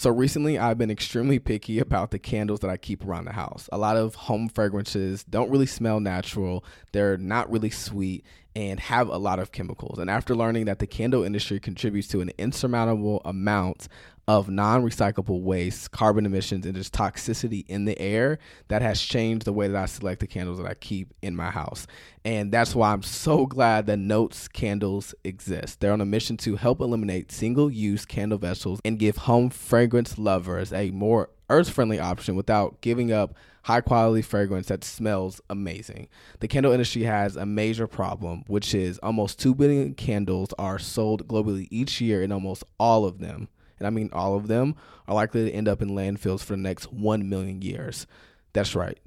So recently, I've been extremely picky about the candles that I keep around the house. A lot of home fragrances don't really smell natural, they're not really sweet, and have a lot of chemicals. And after learning that the candle industry contributes to an insurmountable amount of non recyclable waste, carbon emissions, and just toxicity in the air, that has changed the way that I select the candles that I keep in my house. And that's why I'm so glad that Notes candles exist. They're on a mission to help eliminate single use candle vessels and give home fragrance lovers a more earth friendly option without giving up high quality fragrance that smells amazing. The candle industry has a major problem, which is almost 2 billion candles are sold globally each year, and almost all of them and I mean all of them, are likely to end up in landfills for the next 1 million years. That's right,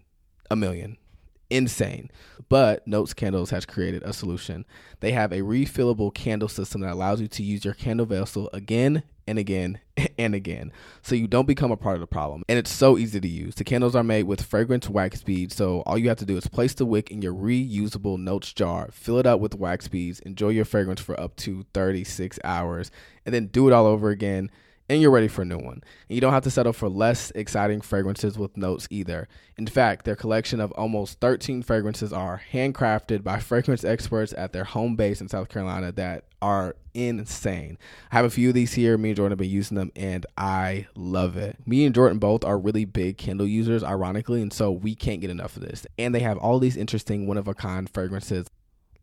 a million. Insane. But Notes Candles has created a solution. They have a refillable candle system that allows you to use your candle vessel again and again and again so you don't become a part of the problem. And it's so easy to use. The candles are made with fragrance wax beads, so all you have to do is place the wick in your reusable notes jar, fill it up with wax beads, enjoy your fragrance for up to 36 hours, and then do it all over again and you're ready for a new one. And you don't have to settle for less exciting fragrances with notes either. In fact, their collection of almost 13 fragrances are handcrafted by fragrance experts at their home base in South Carolina that are insane. I have a few of these here. Me and Jordan have been using them and I love it. Me and Jordan both are really big Kindle users, ironically, and so we can't get enough of this. And they have all these interesting one of a kind fragrances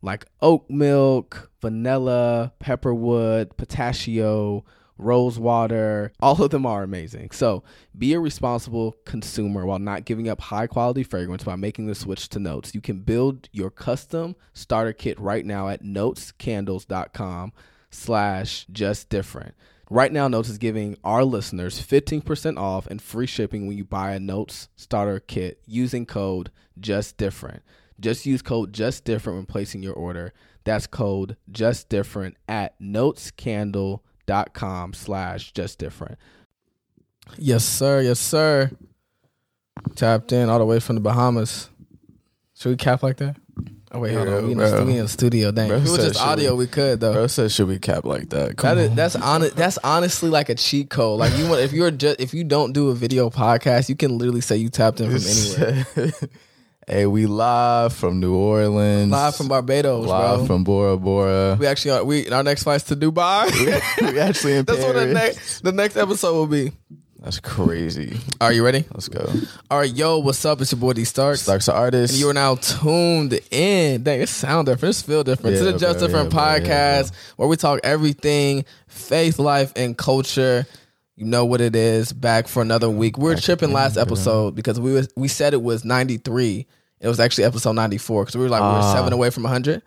like oat milk, vanilla, pepperwood, pistachio Rosewater, all of them are amazing. So be a responsible consumer while not giving up high quality fragrance by making the switch to Notes. You can build your custom starter kit right now at notescandles.com slash just different. Right now, Notes is giving our listeners 15% off and free shipping when you buy a Notes starter kit using code just different. Just use code just different when placing your order. That's code just different at notescandle.com dot com slash just different. Yes, sir. Yes, sir. Tapped in all the way from the Bahamas. Should we cap like that? Oh wait, hold on. We in, the, we in the studio. Dang, if it was just audio, we, we, could though. Bro said, "Should we cap like that?" Come that is, that's honest. That's honestly like a cheat code. Like you want, if you're just if you don't do a video podcast, you can literally say you tapped in from anywhere. Hey, we live from New Orleans, live from Barbados, live bro. from Bora Bora. We actually are. We our next flight's to Dubai. we actually in That's Paris. what the next the next episode will be. That's crazy. Are you ready? Let's go. All right, yo, what's up? It's your boy D Starks. Starks the artist. And you are now tuned in. Dang, it sound different. It feel different. Yeah, to the Just bro, Different yeah, podcast, yeah, where we talk everything faith, life, and culture. You know what it is. Back for another week. We were tripping last episode because we was, we said it was ninety three. It was actually episode ninety four because we were like we were ah. seven away from hundred.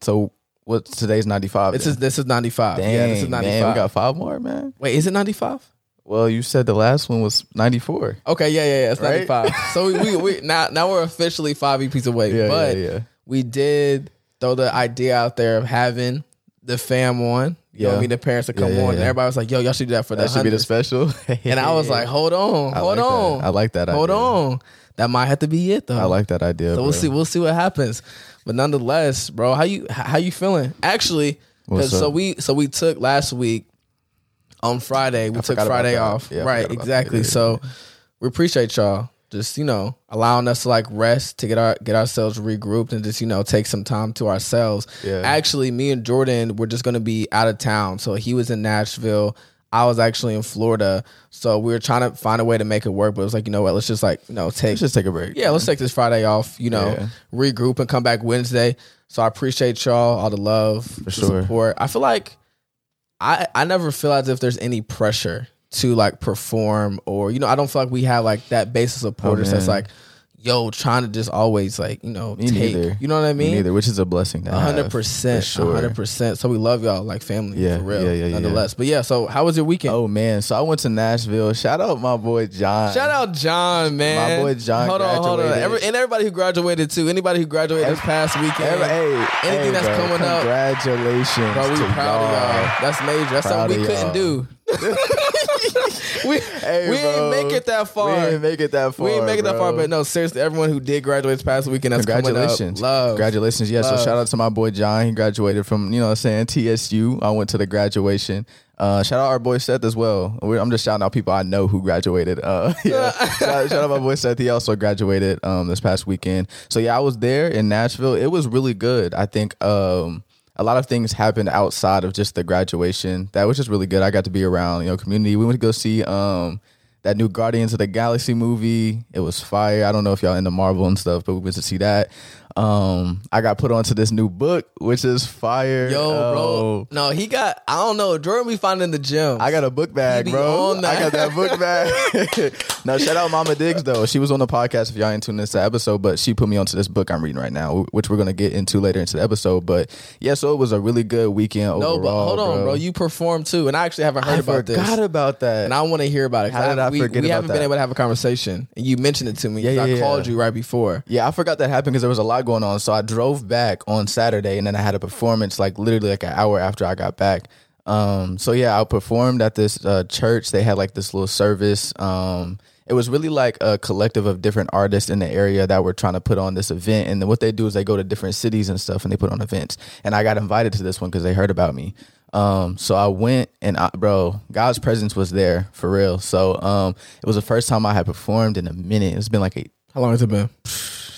So what? Today's ninety five. This is this is ninety five. Yeah, this is ninety five. We got five more, man. Wait, is it ninety five? Well, you said the last one was ninety four. Okay, yeah, yeah, yeah. It's right? ninety five. so we, we, we now now we're officially five EPs away. Yeah, but yeah, yeah. we did throw the idea out there of having the fam one. You yeah. know, I mean, the parents would come yeah, yeah, on, and everybody was like, "Yo, y'all should do that for that." That should be the special. and I was like, "Hold on, hold like on, that. I like that. Hold idea. on." that might have to be it though. I like that idea. So bro. we'll see. We'll see what happens. But nonetheless, bro, how you how you feeling? Actually, so we so we took last week on Friday. We I took Friday off. Right, exactly. So we appreciate y'all just you know allowing us to like rest to get our get ourselves regrouped and just you know take some time to ourselves. Yeah. Actually, me and Jordan were just gonna be out of town. So he was in Nashville. I was actually in Florida, so we were trying to find a way to make it work. But it was like, you know what? Let's just like, you know, take let's just take a break. Yeah, let's take this Friday off. You know, yeah. regroup and come back Wednesday. So I appreciate y'all all the love, for sure. support. I feel like I I never feel as if there's any pressure to like perform or you know I don't feel like we have like that base of oh, supporters oh, that's like yo, trying to just always like you know Me take. Neither. You know what I mean? Me neither, which is a blessing. hundred percent, hundred percent. So we love y'all like family. Yeah, for real. Yeah, yeah, nonetheless. Yeah. But yeah, so how was your weekend? Oh man, so I went to Nashville. Shout out my boy John. Shout out John, man. My boy John. Hold on, hold on. Every, and everybody who graduated too. Anybody who graduated this past weekend. Every, hey, anything hey, that's bro, coming congratulations up. Congratulations, bro. We proud y'all. of y'all. That's major. That's proud something we couldn't do. we Hey, we bro. ain't make it that far. We didn't make it that far. We ain't make it that far, but no, seriously, everyone who did graduate this past weekend, that's Congratulations. Up. Love. Congratulations. Yeah, Love. so shout out to my boy John. He graduated from, you know what I'm saying, TSU. I went to the graduation. Uh, shout out our boy Seth as well. We're, I'm just shouting out people I know who graduated. Uh, yeah. shout, out, shout out my boy Seth. He also graduated um, this past weekend. So yeah, I was there in Nashville. It was really good. I think um, a lot of things happened outside of just the graduation. That was just really good. I got to be around, you know, community. We went to go see um, that new Guardians of the Galaxy movie. It was fire. I don't know if y'all into Marvel and stuff, but we went to see that. Um, I got put onto this new book, which is fire. Yo, bro. Oh. No, he got. I don't know. Jordan be finding the gym. I got a book bag, bro. I got that book bag. now, shout out Mama Diggs though. She was on the podcast if y'all ain't tuned into the episode, but she put me onto this book I'm reading right now, which we're gonna get into later into the episode. But yeah, so it was a really good weekend overall. no, but hold on, bro. bro. You performed too, and I actually haven't heard I about this. I forgot about that. and I want to hear about it. How did I we, we haven't been able to have a conversation, and you mentioned it to me. Yeah, yeah, I yeah. called you right before. Yeah, I forgot that happened because there was a lot going on. So I drove back on Saturday, and then I had a performance like literally like an hour after I got back. Um, so yeah, I performed at this uh, church. They had like this little service. Um, it was really like a collective of different artists in the area that were trying to put on this event. And then what they do is they go to different cities and stuff, and they put on events. And I got invited to this one because they heard about me. Um, so I went and I, bro, God's presence was there for real. So um, it was the first time I had performed in a minute. It's been like a, How long has it been?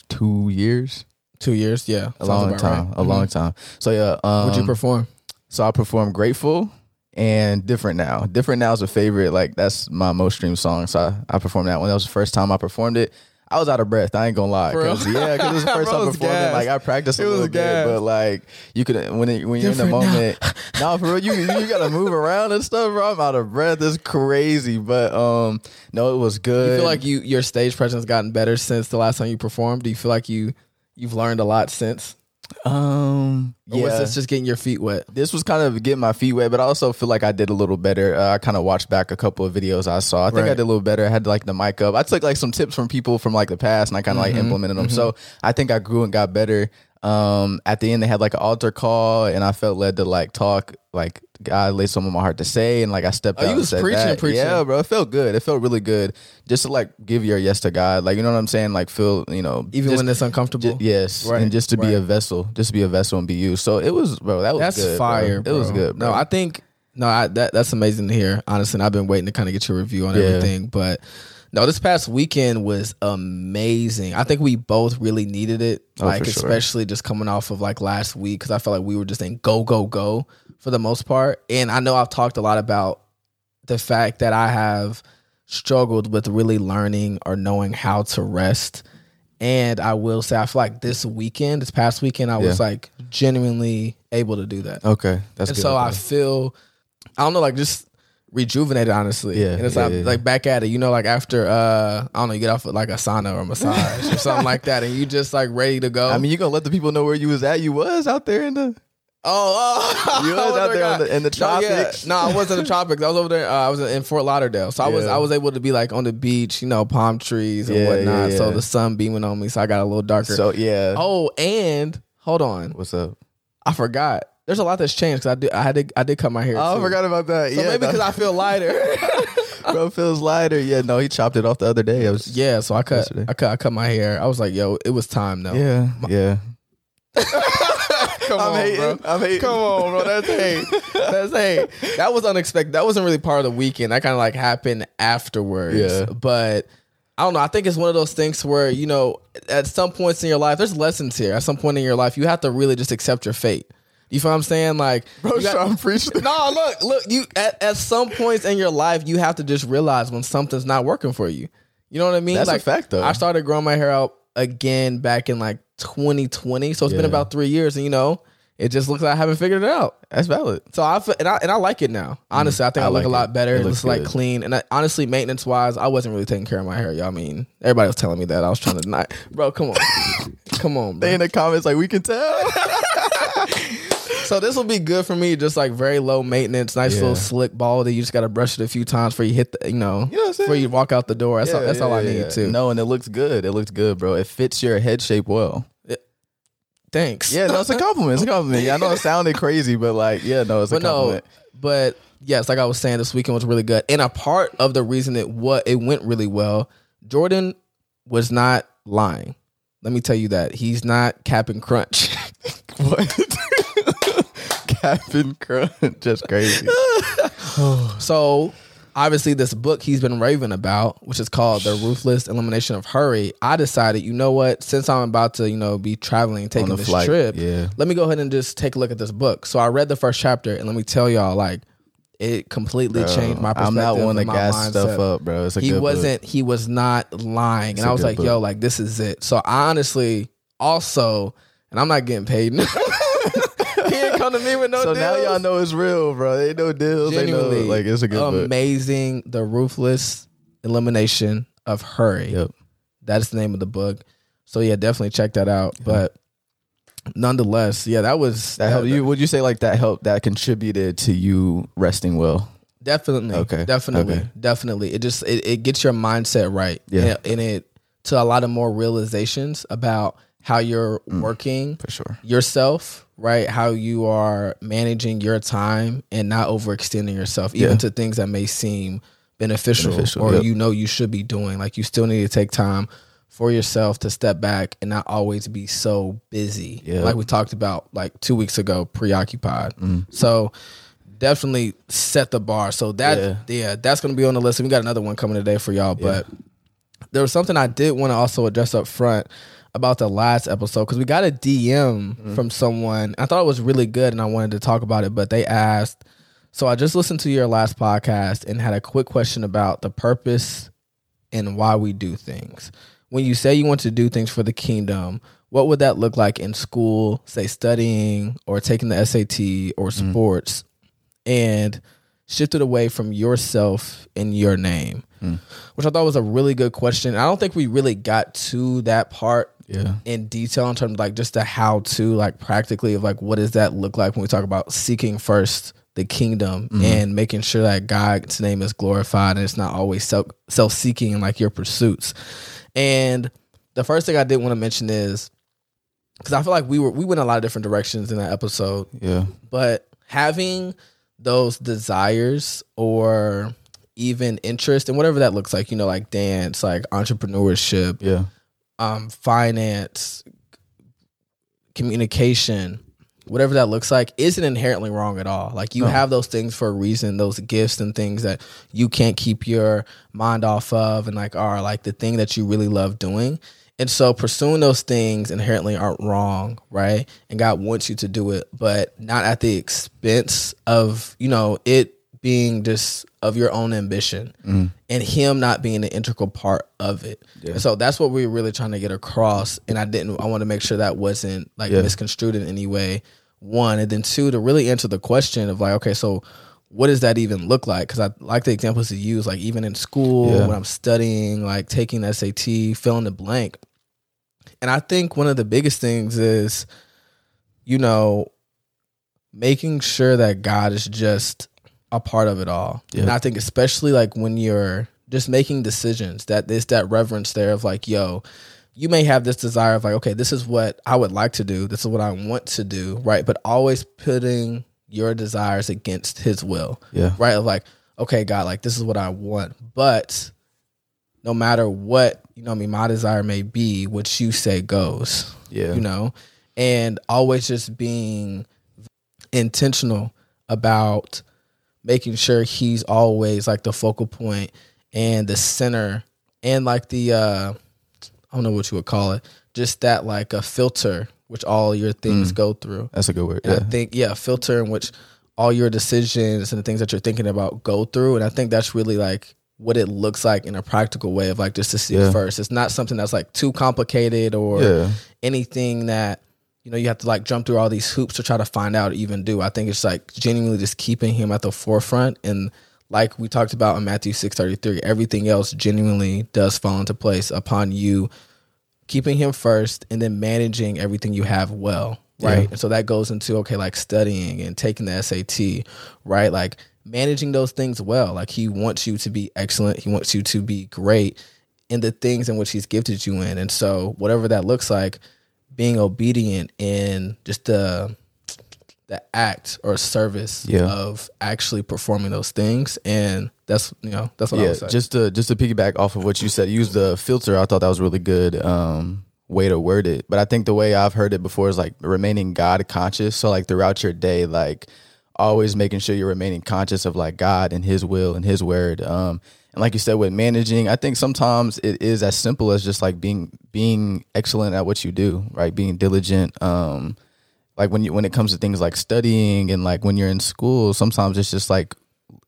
two years Two years. Yeah, a long time, a long time. So yeah, um, Would you perform? so I performed "Grateful" and "Different Now." "Different Now" is a favorite. Like that's my most streamed song. So I, I performed that one. That was the first time I performed it. I was out of breath. I ain't gonna lie. 'Cause- yeah, because it was the first time performing. Like I practiced a It little bit, but like you could when it, when you're in the Different now. moment. no, for real, you you gotta move around and stuff, bro. I'm out of breath. It's crazy, but um, no, it was good. You feel like you your stage presence has gotten better since the last time you performed? Do you feel like you you've learned a lot since? Um, Or was yeah. this just getting your feet wet? this was kind of getting my feet wet, but I also feel like I did a little better. Uh, I kind of watched back a couple of videos I saw. I think I did a little better. I had like the mic up. I took like some tips from people from like the past, and I kind of Mm-hmm. like implemented them. So I think I grew and got better. Um, at the end, they had like an altar call, and I felt led to like talk. Like God laid some on my heart to say, and like I stepped Oh, out. you and was said preaching that. preaching. Yeah, bro. It felt good. It felt really good. Just to like give your yes to God. Like you know what I'm saying. Like feel you know Even just- when it's uncomfortable. Ju- yes, Right, and just to be a vessel, just to be a vessel and be used. So it was, bro. That was That's good, bro. fire. Bro. It was good. Bro. No, I think no, I, that that's amazing to hear. Honestly, and I've been waiting to kind of get your review on Yeah. everything, but no, this past weekend was amazing. I think we both really needed it, Oh, like sure. especially just coming off of like last week because I felt like we were just in go go go for the most part. And I know I've talked a lot about the fact that I have struggled with really learning or knowing how to rest. And I will say, I feel like this weekend, this past weekend, I was like genuinely able to do that. okay, that's and good. so I feel, I don't know, like just rejuvenated, honestly. Yeah, and it's yeah, like, yeah. like back at it, you know, like after, uh, I don't know, you get off of like a sauna or a massage or something like that, and you just like ready to go. I mean, you gonna let the people know where you was at? You was out there in the. Oh, oh, You was out there in the- in the No, yeah. tropics? No, I wasn't in the tropics. I was over there. Uh, I was in Fort Lauderdale, so I was I was able to be like on the beach, you know, palm trees and whatnot. So the sun beaming on me, so I got a little darker. So yeah. oh, and hold on, What's up? I forgot. There's a lot that's changed because I did I had to I did cut my hair. Oh, I forgot about that. So yeah, maybe because I feel lighter. bro feels lighter. Yeah, no, he chopped it off the other day. I was. yeah, so I cut Yesterday. I cut I cut my hair. I was like, yo, it was time though. Yeah, yeah. Come I'm on, hating. bro. I'm hating. Come on, bro. That's hate. That's hate. That was unexpected. That wasn't really part of the weekend. That kind of like happened afterwards. Yeah. But I don't know. I think it's one of those things where, you know, at some points in your life, there's lessons here. At some point in your life, you have to really just accept your fate. You feel what I'm saying? Like, Bro, got- Sean preached. no, look, look. You at, at some points in your life, you have to just realize when something's not working for you. You know what I mean? That's a fact, though. I started growing my hair out again back in like 2020, so it's been about three years, and you know, it just looks like I haven't figured it out. That's valid. So I feel, and I and I like it now. Honestly, I think Mm, I I, look like a lot it. better. It looks looks like clean. And I, honestly, maintenance wise, I wasn't really taking care of my hair. Y'all I mean everybody was telling me that. I was trying to not, bro. Come on, come on, They in the comments like we can tell. So this will be good for me. Just like very low maintenance, nice Yeah. little slick ball that You just got to brush it a few times before you hit the, you know, You know what I'm saying? before you walk out the door. That's all, Yeah, all I yeah, need yeah. too. No, and it looks good. It looks good, bro. It fits your head shape well. Thanks. Yeah, no, it's a compliment. It's a compliment. Yeah, I know it sounded crazy, but like, yeah, no, it's a but no, compliment. but yes, like I was saying, this weekend was really good. And a part of the reason it what it went really well, Jordan was not lying. Let me tell you that he's not capping crunch. What? Just crazy. so obviously, this book he's been raving about, which is called "The Ruthless Elimination of Hurry," I decided, you know what? Since I'm about to, you know, be traveling, taking this flight, trip, yeah. let me go ahead and just take a look at this book. So I read the first chapter, and let me tell y'all, like, it completely changed my perspective. I'm not one my gas stuff up, bro. It's a he wasn't he was not lying It's and I was like book. yo like this is it so i honestly also and i'm not getting paid now. he ain't come to me with no So now y'all know it's real, bro. Ain't no deals. Ain't no, genuinely like it's a good book. amazing the ruthless elimination of hurry Yep. that is the name of the book so yeah definitely check that out but nonetheless yeah that was That helped you. Would you say like that helped? That contributed to you resting well? Definitely. Okay. Definitely. Okay. Definitely. It just it, it gets your mindset right. Yeah. And, and it to a lot of more realizations about how you're Mm. working For sure. yourself, right? How you are managing your time and not overextending yourself, even Yeah. to things that may seem beneficial, Beneficial, or yep. you know you should be doing. Like you still need to take time for yourself to step back and not always be so busy. Yeah. Like we talked about like two weeks ago, preoccupied. Mm. So definitely set the bar. So that Yeah. yeah, that's gonna be on the list. And we got another one coming today for y'all. But there was something I did want to also address up front about the last episode because we got a DM Mm-hmm. from someone. I thought it was really good and I wanted to talk about it, but they asked. So I just listened to your last podcast and had a quick question about the purpose and why we do things. When you say you want to do things for the kingdom, what would that look like in school, say studying or taking the SAT or sports, and shifted away from yourself in your name? Mm. Which I thought was a really good question. I don't think we really got to that part Yeah. in detail in terms of like just the how to like practically of like what does that look like when we talk about seeking first the kingdom mm-hmm. and making sure that God's name is glorified and it's not always self self seeking in like your pursuits. And the first thing I did want to mention is because I feel like we were we went a lot of different directions in that episode, Yeah. but having those desires or even interest and whatever that looks like, you know, like dance, like entrepreneurship, Yeah. um, finance, communication, whatever that looks like, isn't inherently wrong at all. Like you No. have those things for a reason, those gifts and things that you can't keep your mind off of, and like are like the thing that you really love doing. And so pursuing those things inherently aren't wrong, right? And God wants you to do it, but not at the expense of, you know, it being just of your own ambition mm. and him not being an integral part of it. Yeah. So that's what we were really trying to get across. And I didn't, I want to make sure that wasn't like Yeah. misconstrued in any way. One. And then two, to really answer the question of like, okay, so what does that even look like? Because I like the examples to use, like even in school, Yeah. when I'm studying, like taking the SAT, fill in the blank. And I think one of the biggest things is, you know, making sure that God is just a part of it all. Yeah. And I think especially like when you're just making decisions, that there's that reverence there of like, yo, you may have this desire of like, okay, this is what I would like to do. This is what I want to do, right? But always putting your desires against his will, Yeah. right? Of like, okay, God, like this is what I want. But no matter what, you know, I mean, my desire may be, what you say goes Yeah. you know, and always just being intentional about making sure he's always like the focal point and the center and like the uh I don't know what you would call it, just that like a filter which all your things go through. That's a good word. Yeah. I think yeah, filter in which all your decisions and the things that you're thinking about go through. And I think that's really like what it looks like in a practical way of like just to see Yeah. first. It's not something that's like too complicated or Yeah. anything that you know you have to like jump through all these hoops to try to find out even do. I think it's like genuinely just keeping him at the forefront and like we talked about in Matthew six thirty three, everything else genuinely does fall into place upon you keeping him first and then managing everything you have well, right? Yeah. And so that goes into okay, like studying and taking the SAT, right? Like managing those things well. Like he wants you to be excellent. He wants you to be great in the things in which he's gifted you in. And so whatever that looks like, being obedient in just the the act or service Yeah. of actually performing those things, and that's you know that's what I yeah, would say. just to just to piggyback off of what you said, use the filter. I thought that was really good um, way to word it. But I think the way I've heard it before is like remaining God conscious. So like throughout your day, like always making sure you're remaining conscious of like God and His will and His word. Um, and like you said, with managing, I think sometimes it is as simple as just like being being excellent at what you do, right? Being diligent. Um, like when you when it comes to things like studying and like when you're in school, sometimes it's just like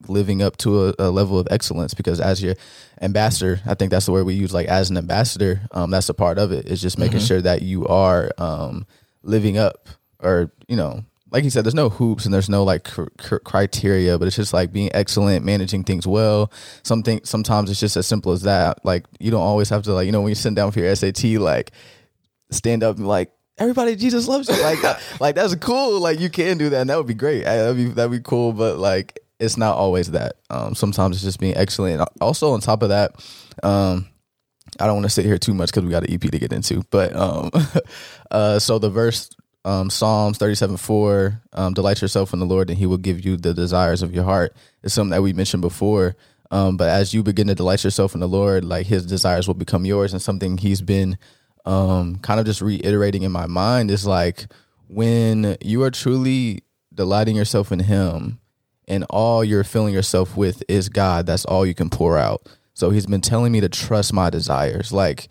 living up to a, a level of excellence because as your ambassador, I think that's the word we use. Like as an ambassador, um, that's a part of it. Is just making sure that you are um, living up, or you know, like you said, there's no hoops and there's no like cr- cr- criteria, but it's just like being excellent, managing things well. Something sometimes it's just as simple as that. Like you don't always have to like you know when you sit down for your SAT, like stand up and like everybody Jesus loves you. Like that, like that's cool. Like you can do that and that would be great. That'd be that'd be cool but like it's not always that. Um sometimes it's just being excellent. Also on top of that um I don't want to sit here too much because we got an EP to get into but um uh so the verse um Psalms 37 4 um delight yourself in the Lord and he will give you the desires of your heart is something that we mentioned before um but as you begin to delight yourself in the Lord like his desires will become yours and something he's been um kind of just reiterating in my mind is like when you are truly delighting yourself in him and all you're filling yourself with is God, that's all you can pour out. So he's been telling me to trust my desires. Like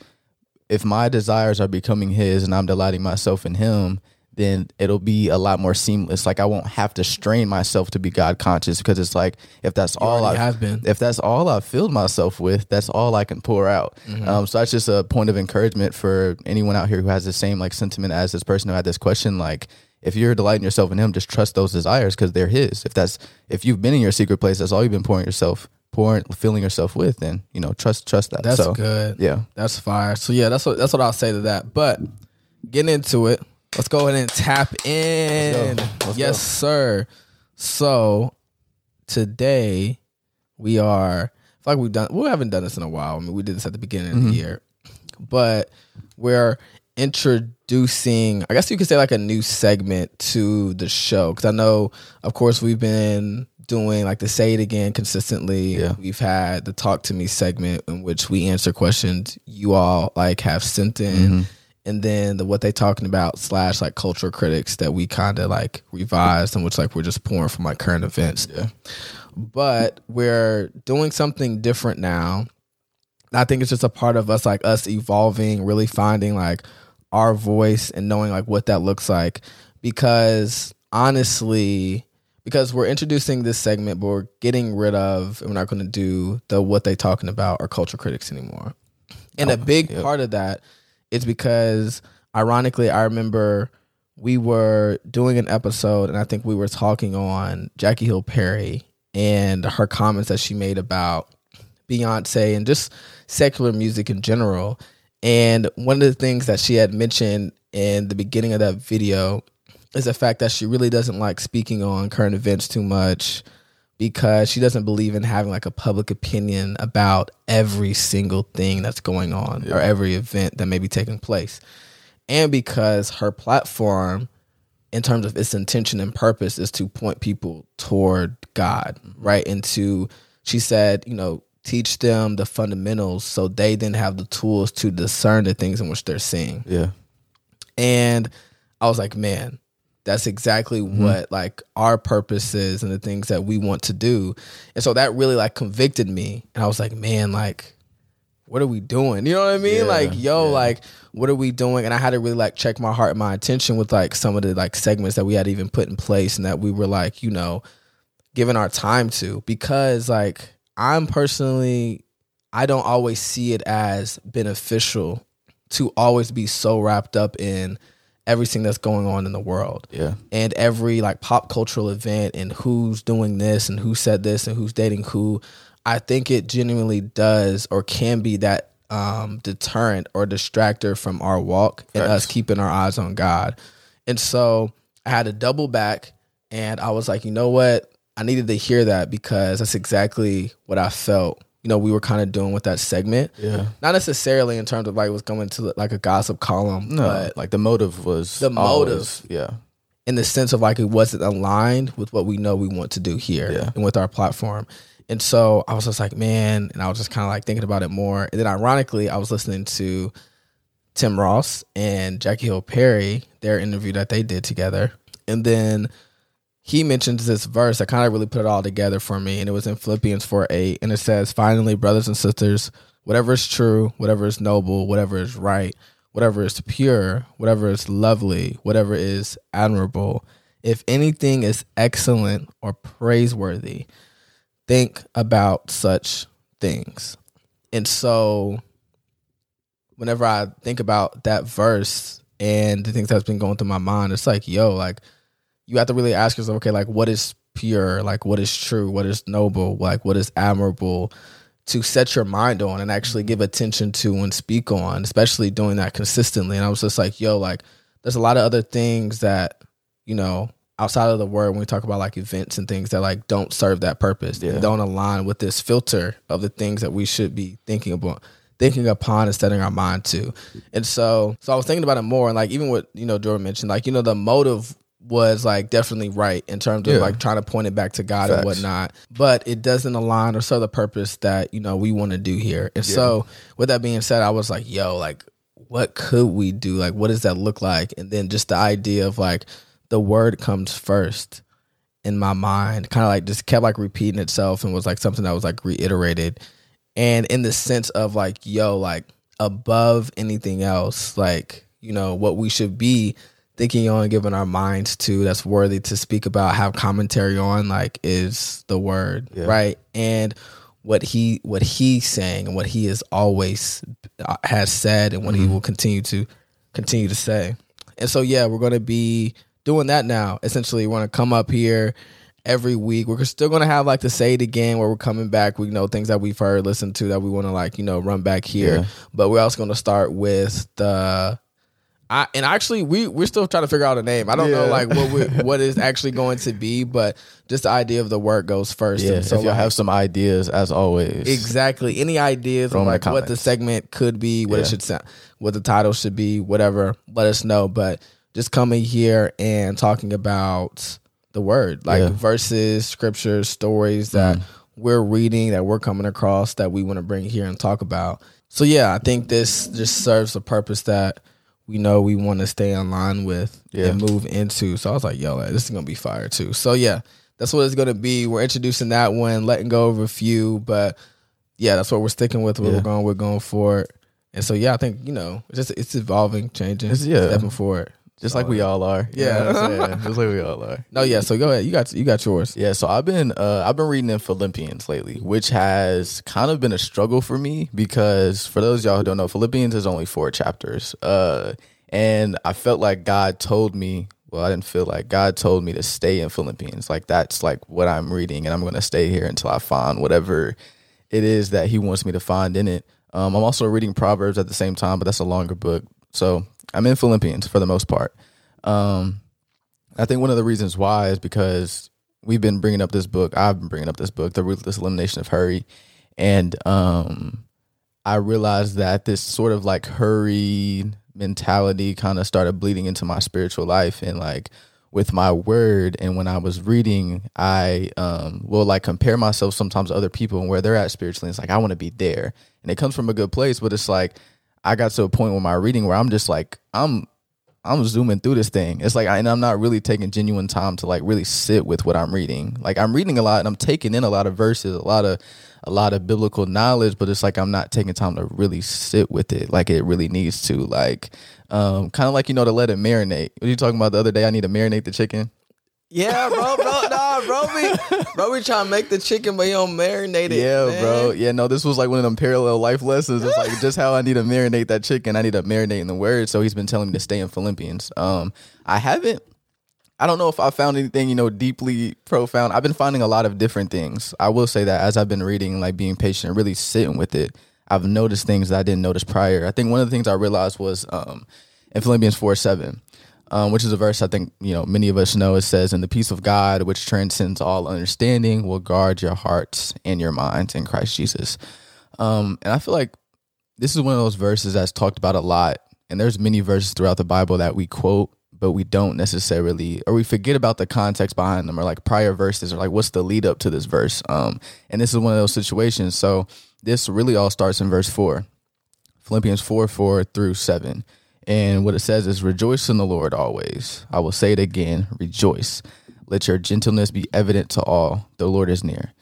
if my desires are becoming his and I'm delighting myself in him, then it'll be a lot more seamless. Like I won't have to strain myself to be God conscious because it's like if that's all I have been. if that's all I've filled myself with, that's all I can pour out. Um, so that's just a point of encouragement for anyone out here who has the same like sentiment as this person who had this question. Like, if you're delighting yourself in Him, just trust those desires because they're His. If that's if you've been in your secret place, that's all you've been pouring yourself, pouring, filling yourself with, then you know trust trust that. That's so, good. Yeah. That's fire. So yeah, that's what that's what I'll say to that. But getting into it, let's go ahead and tap in. Let's yes, go. sir. So today we are I feel like we've done we haven't done this in a while. I mean we did this at the beginning of the mm-hmm. year. But we're introducing I guess you could say like a new segment to the show. Cause I know of course we've been doing like the say it again consistently. Yeah. We've had the talk to me segment in which we answer questions you all like have sent in. Mm-hmm. And then the what they talking about slash like cultural critics that we kind of like revised and which like we're just pouring from like current events. Yeah. But we're doing something different now. I think it's just a part of us like us evolving, really finding like our voice and knowing like what that looks like. Because honestly, because we're introducing this segment, but we're getting rid of and we're not gonna do the what they talking about or culture critics anymore. And a big yep. part of that is because ironically I remember we were doing an episode and I think we were talking on Jackie Hill Perry and her comments that she made about Beyonce and just secular music in general. And one of the things that she had mentioned in the beginning of that video is the fact that she really doesn't like speaking on current events too much because she doesn't believe in having like a public opinion about every single thing that's going on or every event that may be taking place. And because her platform in terms of its intention and purpose is to point people toward God, right? And to, she said, you know, teach them the fundamentals so they then have the tools to discern the things in which they're seeing. Yeah. And I was like, man, that's exactly mm-hmm. what like our purpose is and the things that we want to do. And so that really like convicted me. And I was like, man, like, what are we doing? You know what I mean? Yeah, like, yo, yeah. like, what are we doing? And I had to really like check my heart and my attention with like some of the like segments that we had even put in place and that we were like, you know, giving our time to because like I'm personally I don't always see it as beneficial to always be so wrapped up in everything that's going on in the world. Yeah. and every like pop cultural event and who's doing this and who said this and who's dating who i think it genuinely does or can be that um deterrent or distractor from our walk and us keeping our eyes on god. And so i had to double back and i was like you know what? I needed to hear that because that's exactly what i felt you know we were kind of doing with that segment Yeah. not necessarily in terms of like it was going to like a gossip column No, but like the motive was The always- yeah. in the sense of like it wasn't aligned with what we know we want to do here Yeah. and with our platform. And so I was just like, man, and I was just kind of like thinking about it more. And then ironically, I was listening to Tim Ross and Jackie Hill Perry, their interview that they did together. And then he mentions this verse that kind of really put it all together for me. And it was in Philippians 4 8. And it says, Finally, brothers and sisters, whatever is true, whatever is noble, whatever is right, whatever is pure, whatever is lovely, whatever is admirable, if anything is excellent or praiseworthy, think about such things. And so whenever I think about that verse and the things that's been going through my mind, it's like, yo, like you have to really ask yourself, okay, like what is pure, like what is true, what is noble, like what is admirable to set your mind on and actually mm-hmm. give attention to and speak on, especially doing that consistently. And I was just like, yo, like there's a lot of other things that, you know, outside of the word when we talk about like events and things that like don't serve that purpose, Yeah. don't align with this filter of the things that we should be thinking about thinking upon and setting our mind to. And so so I was thinking about it more and like even what, you know, Jordan mentioned, like, you know, the motive was like definitely right in terms of Yeah. like trying to point it back to God and whatnot. But it doesn't align or serve the purpose that, you know, we want to do here. And so with that being said, I was like, yo, like what could we do? Like what does that look like? And then just the idea of like the word comes first in my mind kind of like just kept like repeating itself and was like something that was like reiterated and in the sense of like yo like above anything else like you know what we should be thinking on giving our minds to that's worthy to speak about have commentary on like is the word Yeah. right? And what he what he's saying and what he has always uh, has said and what he will continue to continue to say. And so yeah we're going to be doing that now. Essentially we're going to come up here every week. We're still going to have like the say it again where we're coming back we know things that we've heard listened to that we want to like you know run back here. Yeah. but we're also going to start with the I, and actually, we we're still trying to figure out a name. I don't know like what we, what is actually going to be, but just the idea of the word goes first. Yeah, And so if y'all like, have some ideas, as always, exactly any ideas Throw of 'em in like what the segment could be, what it should sound, what the title should be, whatever. Let us know. But just coming here and talking about the word, like Yeah. verses, scriptures, stories that mm. we're reading, that we're coming across, that we want to bring here and talk about. So yeah, I think this just serves a purpose that we know we want to stay in line with Yeah. and move into. So I was like, yo, this is gonna be fire too. So yeah, that's what it's gonna be. We're introducing that one, letting go of a few, but yeah, that's what we're sticking with. What Yeah. we're going, we're going for it. And so yeah, I think you know, it's just it's evolving, changing, It's- yeah. stepping forward. Just like we all are. You Yeah. know what I'm just like we all are. No, yeah. So go ahead. You got you got yours. Yeah, so I've been uh, I've been reading in Philippians lately, which has kind of been a struggle for me because for those of y'all who don't know, Philippians is only four chapters, uh, and I felt like God told me. Well, I didn't feel like God told me to stay in Philippians. Like that's like what I'm reading, and I'm going to stay here until I find whatever it is that He wants me to find in it. Um, I'm also reading Proverbs at the same time, but that's a longer book. So I'm in Philippians for the most part. Um, I think one of the reasons why is because we've been bringing up this book. I've been bringing up this book, The Ruthless Elimination of Hurry, and um, I realized that this sort of like hurry mentality kind of started bleeding into my spiritual life and like with my word. And when I was reading, I um, will like compare myself sometimes to other people and where they're at spiritually. It's like I want to be there, and it comes from a good place, but it's like I got to a point with my reading where I'm just like I'm I'm zooming through this thing. It's like, I, and I'm not really taking genuine time to like really sit with what I'm reading. Like I'm reading a lot and I'm taking in a lot of verses, a lot of, a lot of biblical knowledge, but it's like I'm not taking time to really sit with it like it really needs to. Like, um, kind of like you know to let it marinate. What you talking about the other day? I need to marinate the chicken. Yeah, bro, bro, bro, we, bro, we trying to make the chicken, but you don't marinate it. Yeah, man. bro. Yeah, no, this was like one of them parallel life lessons. It's like just how I need to marinate that chicken. I need to marinate in the word. So he's been telling me to stay in Philippians. Um, I haven't. I don't know if I found anything, you know, deeply profound. I've been finding a lot of different things. I will say that as I've been reading, like being patient, really sitting with it, I've noticed things that I didn't notice prior. I think one of the things I realized was um, in Philippians 4 7, um, which is a verse I think, you know, many of us know. It says, And the peace of God, which transcends all understanding, will guard your hearts and your minds in Christ Jesus. Um, and I feel like this is one of those verses that's talked about a lot. And there's many verses throughout the Bible that we quote, but we don't necessarily or we forget about the context behind them or like prior verses or like what's the lead up to this verse um and this is one of those situations so this really all starts in verse 4 philippians 4 4 through 7 and what it says is rejoice in the lord always i will say it again rejoice let your gentleness be evident to all the lord is near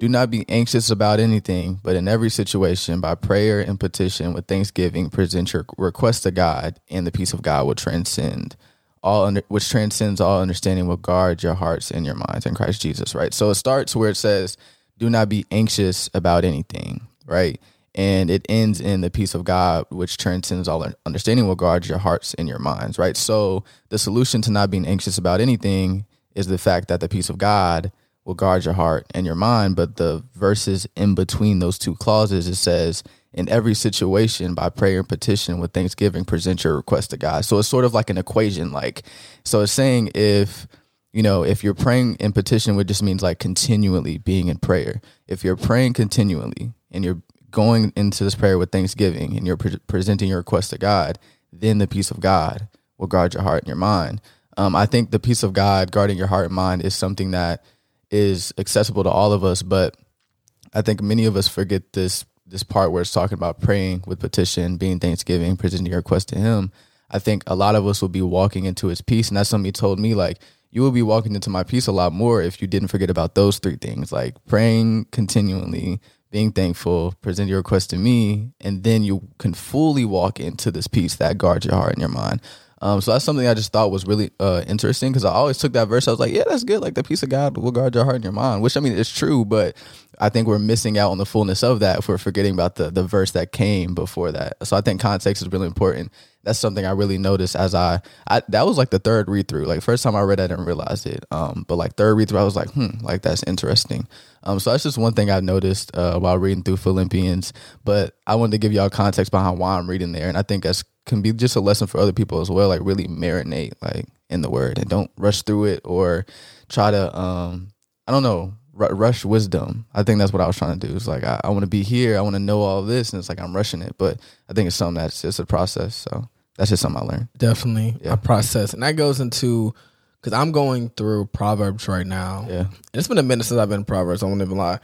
do not be anxious about anything, but in every situation, by prayer and petition with thanksgiving, present your request to God, and the peace of God will transcend all under, which transcends all understanding will guard your hearts and your minds in Christ Jesus, right? So it starts where it says, do not be anxious about anything, right? And it ends in the peace of God, which transcends all understanding will guard your hearts and your minds, right? So the solution to not being anxious about anything is the fact that the peace of God will guard your heart and your mind. But the verses in between those two clauses, it says, in every situation, by prayer and petition with thanksgiving, present your request to God. So it's sort of like an equation. Like, so it's saying if, you know, if you're praying in petition, which just means like continually being in prayer. If you're praying continually and you're going into this prayer with thanksgiving and you're pre- presenting your request to God, then the peace of God will guard your heart and your mind. Um, I think the peace of God guarding your heart and mind is something that is accessible to all of us, but I think many of us forget this this part where it's talking about praying with petition, being thanksgiving, presenting your request to him. I think a lot of us will be walking into his peace. And that's something he told me, like, you will be walking into my peace a lot more if you didn't forget about those three things, like praying continually, being thankful, present your request to me, and then you can fully walk into this peace that guards your heart and your mind. Um, so that's something I just thought was really uh, interesting because I always took that verse. I was like, yeah, that's good. Like the peace of God will guard your heart and your mind, which I mean, it's true, but I think we're missing out on the fullness of that if we're forgetting about the the verse that came before that. So I think context is really important. That's something I really noticed as I, I that was like the third read through. Like first time I read, I didn't realize it. Um, but like third read through, I was like, hmm, like that's interesting. Um, so that's just one thing I've noticed uh, while reading through Philippians. But I wanted to give y'all context behind why I'm reading there, and I think that's can be just a lesson for other people as well. Like really marinate like in the word and don't rush through it or try to um I don't know r- rush wisdom. I think that's what I was trying to do. It's like I, I want to be here. I want to know all this, and it's like I'm rushing it. But I think it's something that's just a process. So that's just something I learned. Definitely yeah. a process, and that goes into because I'm going through Proverbs right now. Yeah, and it's been a minute since I've been in Proverbs. I won't even lie.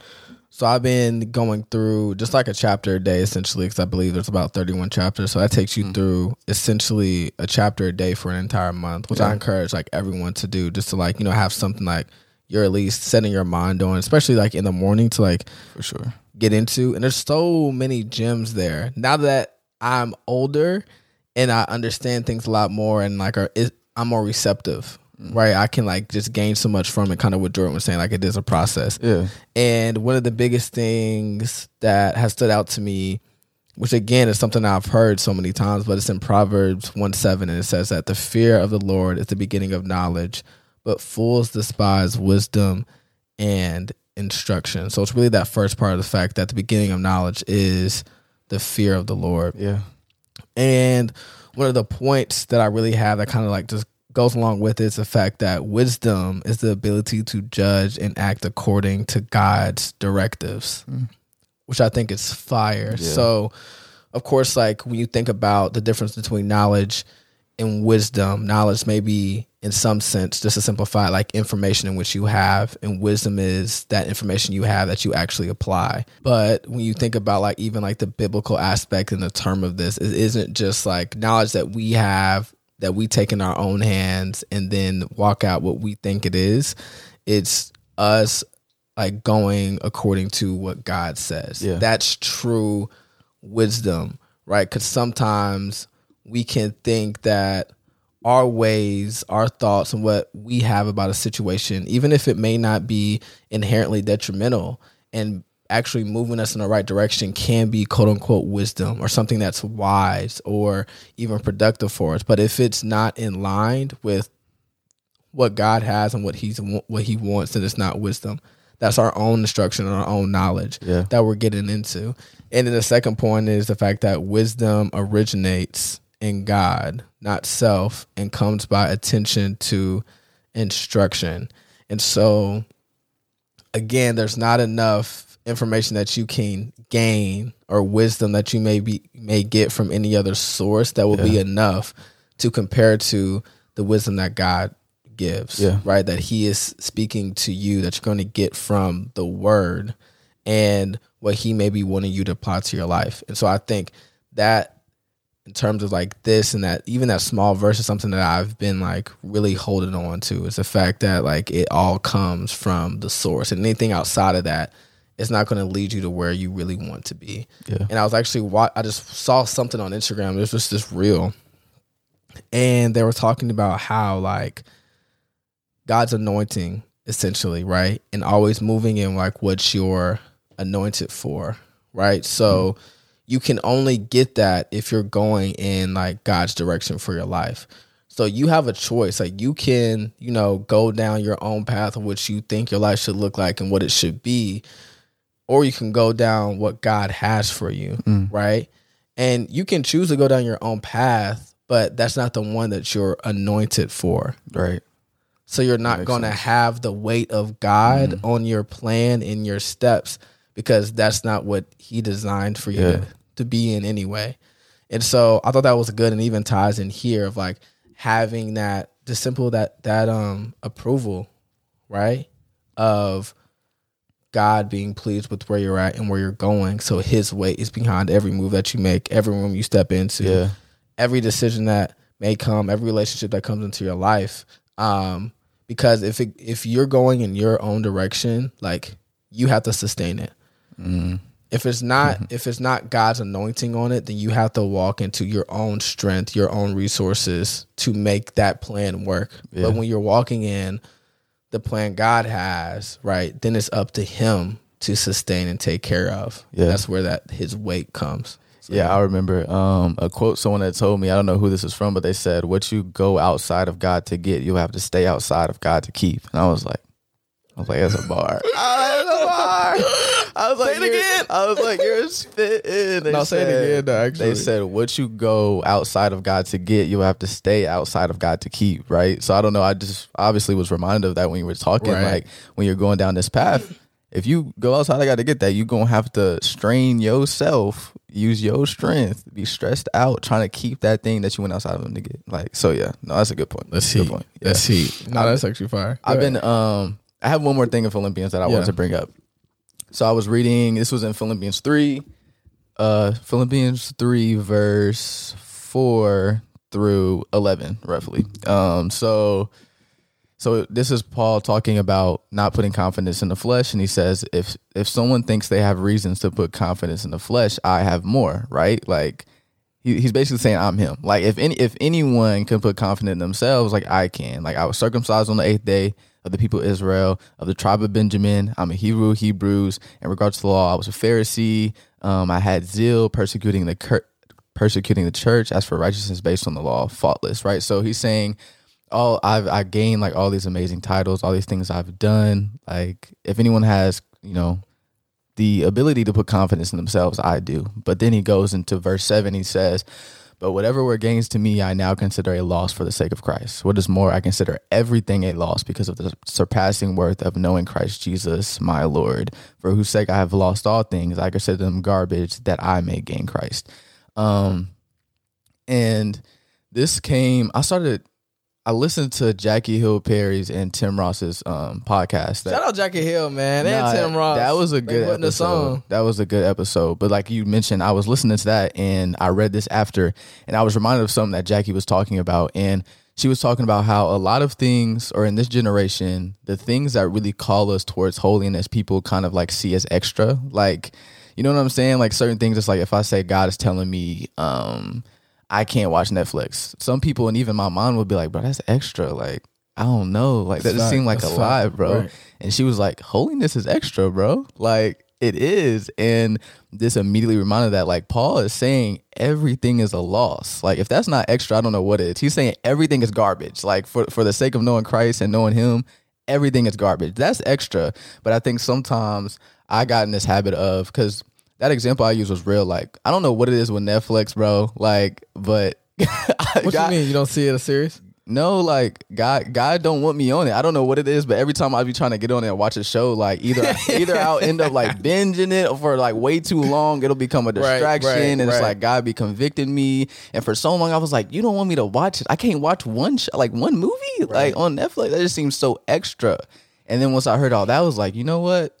So I've been going through just like a chapter a day, essentially, because I believe there's about 31 chapters. So that takes you mm-hmm. through essentially a chapter a day for an entire month, which yeah. I encourage like everyone to do, just to like you know have something like you're at least setting your mind on, especially like in the morning to like for sure get into. And there's so many gems there. Now that I'm older and I understand things a lot more, and like are, I'm more receptive mm. right? I can like just gain so much from it, kind of what Jordan was saying, like it is a process. Yeah. And one of the biggest things that has stood out to me, which again is something I've heard so many times, but it's in Proverbs 1 7, and it says that the fear of the Lord is the beginning of knowledge, but fools despise wisdom and instruction. So it's really that first part of the fact that the beginning of knowledge is the fear of the Lord. Yeah. And one of the points that I really have that kind of like just goes along with it is the fact that wisdom is the ability to judge and act according to God's directives, mm. which I think is fire. Yeah. So, of course, like when you think about the difference between knowledge and wisdom, knowledge may be in some sense, just to simplify, like information in which you have, and wisdom is that information you have that you actually apply. But when you think about like even like the biblical aspect and the term of this, it isn't just like knowledge that we have that we take in our own hands and then walk out what we think it is. It's us like going according to what God says. Yeah. That's true wisdom, right? Because sometimes we can think that our ways, our thoughts, and what we have about a situation, even if it may not be inherently detrimental, and actually moving us in the right direction can be quote unquote wisdom or something that's wise or even productive for us. But if it's not in line with what God has and what he's what he wants, then it's not wisdom. That's our own instruction and our own knowledge yeah. that we're getting into. And then the second point is the fact that wisdom originates in God, not self, and comes by attention to instruction. And so again, there's not enough information that you can gain or wisdom that you may be may get from any other source that will yeah. be enough to compare to the wisdom that God gives, Yeah. right? That He is speaking to you that you're going to get from the Word and what He may be wanting you to apply to your life. And so I think that in terms of like this and that, even that small verse is something that I've been like really holding on to is the fact that like it all comes from the source and anything outside of that is not going to lead you to where you really want to be. Yeah. And I was actually wa- I just saw something on Instagram. It was just this reel, and they were talking about how like God's anointing, essentially, right, and always moving in like what you're anointed for, right. So mm-hmm. You can only get that if you're going in like God's direction for your life. So you have a choice. Like you can, you know, go down your own path of what you think your life should look like and what it should be, or you can go down what God has for you, mm. right? And you can choose to go down your own path, but that's not the one that you're anointed for. Right. So you're not going to have the weight of God mm. on your plan in your steps because that's not what He designed for you Yeah. To, be in anyway. And so I thought that was good and even ties in here of like having that the simple that that um approval, right? Of God being pleased with where you're at and where you're going. So his weight is behind every move that you make, every room you step into Yeah. every decision that may come, every relationship that comes into your life. Um, because if it, if you're going in your own direction, like you have to sustain it. If it's not if it's not God's anointing on it, then you have to walk into your own strength, your own resources to make that plan work. Yeah. But when you're walking in the plan God has, right, then it's up to Him to sustain and take care of. Yeah. That's where that His weight comes. So, Yeah, I remember um, a quote someone had told me. I don't know who this is from, but they said, "What you go outside of God to get, you'll have to stay outside of God to keep." And I was like, I was like, "That's a bar." Ah, that's a bar. I was like, it "You're-" again. I was like, "You're spitting." They No, say it again, though, actually. they said, "What you go outside of God to get, you'll have to stay outside of God to keep." Right. So I don't know. I just obviously was reminded of that when you were talking. Right. Like when you're going down this path, if you go outside of God to get that, you're gonna have to strain yourself, use your strength, be stressed out trying to keep that thing that you went outside of him to get. Like so, yeah. No, that's a good point. Let's see. point. Yeah. Let's see. No, I've- that's actually fire. I've Go been um I have one more thing in Philippians that I wanted Yeah. to bring up. So I was reading this was in Philippians 3 uh Philippians 3 verse 4 through 11 roughly. Um so so this is Paul talking about not putting confidence in the flesh and he says if if someone thinks they have reasons to put confidence in the flesh, I have more, right? Like he, he's basically saying I'm him. Like if any if anyone can put confidence in themselves, like I can. Like I was circumcised on the eighth day of the people of Israel, of the tribe of Benjamin. I'm a Hebrew, Hebrews. In regards to the law, I was a Pharisee. Um, I had zeal, persecuting the cur- persecuting the church. As for righteousness based on the law, faultless. Right. So he's saying, all I've I gained like all these amazing titles, all these things I've done. Like if anyone has, you know, the ability to put confidence in themselves, I do. But then he goes into verse 7, he says, But whatever were gains to me, I now consider a loss for the sake of Christ. What is more, I consider everything a loss because of the surpassing worth of knowing Christ Jesus, my Lord, for whose sake I have lost all things. I consider them garbage that I may gain Christ. Um, and this came, I started. I listened to Jackie Hill Perry's and Tim Ross's um, podcast. that- Shout out Jackie Hill, man, Nah, and Tim Ross. That was a good episode. song. That was a good episode. But like you mentioned, I was listening to that and I read this after, and I was reminded of something that Jackie was talking about, and she was talking about how a lot of things, or in this generation, the things that really call us towards holiness, people kind of like see as extra. Like, you know what I'm saying? Like certain things. It's like if I say God is telling me, um, I can't watch Netflix. Some people and even my mom would be like, bro, that's extra. Like, I don't know. Like that just seemed like a lie, bro. Right. And she was like, holiness is extra, bro. Like it is. And this immediately reminded that like Paul is saying everything is a loss. Like if that's not extra, I don't know what it is. He's saying everything is garbage. Like for for the sake of knowing Christ and knowing him, everything is garbage. That's extra. But I think sometimes I got in this habit of because that example I used was real. Like I don't know what it is with Netflix, bro. Like, but What got, you mean? You don't see it as serious? no, like God, God don't want me on it. I don't know what it is, but every time I be trying to get on it and watch a show, like either either I'll end up like binging it for like way too long. It'll become a distraction, right, and it's like God be convicting me. And for so long, I was like, you don't want me to watch it. I can't watch one sh- like one movie like on Netflix. That just seems so extra. And then once I heard all that, I was like, you know what?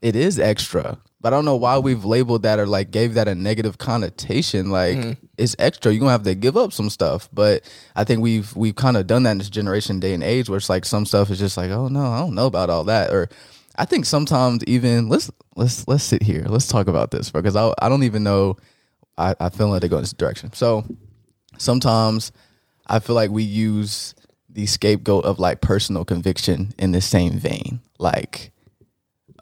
It is extra. But I don't know why we've labeled that or like gave that a negative connotation. Like Mm-hmm. it's extra. You're gonna have to give up some stuff. But I think we've we've kind of done that in this generation, day and age, where it's like some stuff is just like, oh no, I don't know about all that. Or I think sometimes even let's let's let's sit here. Let's talk about this because I I don't even know. I, I feel like they go in this direction. So sometimes I feel like we use the scapegoat of like personal conviction in the same vein. Like,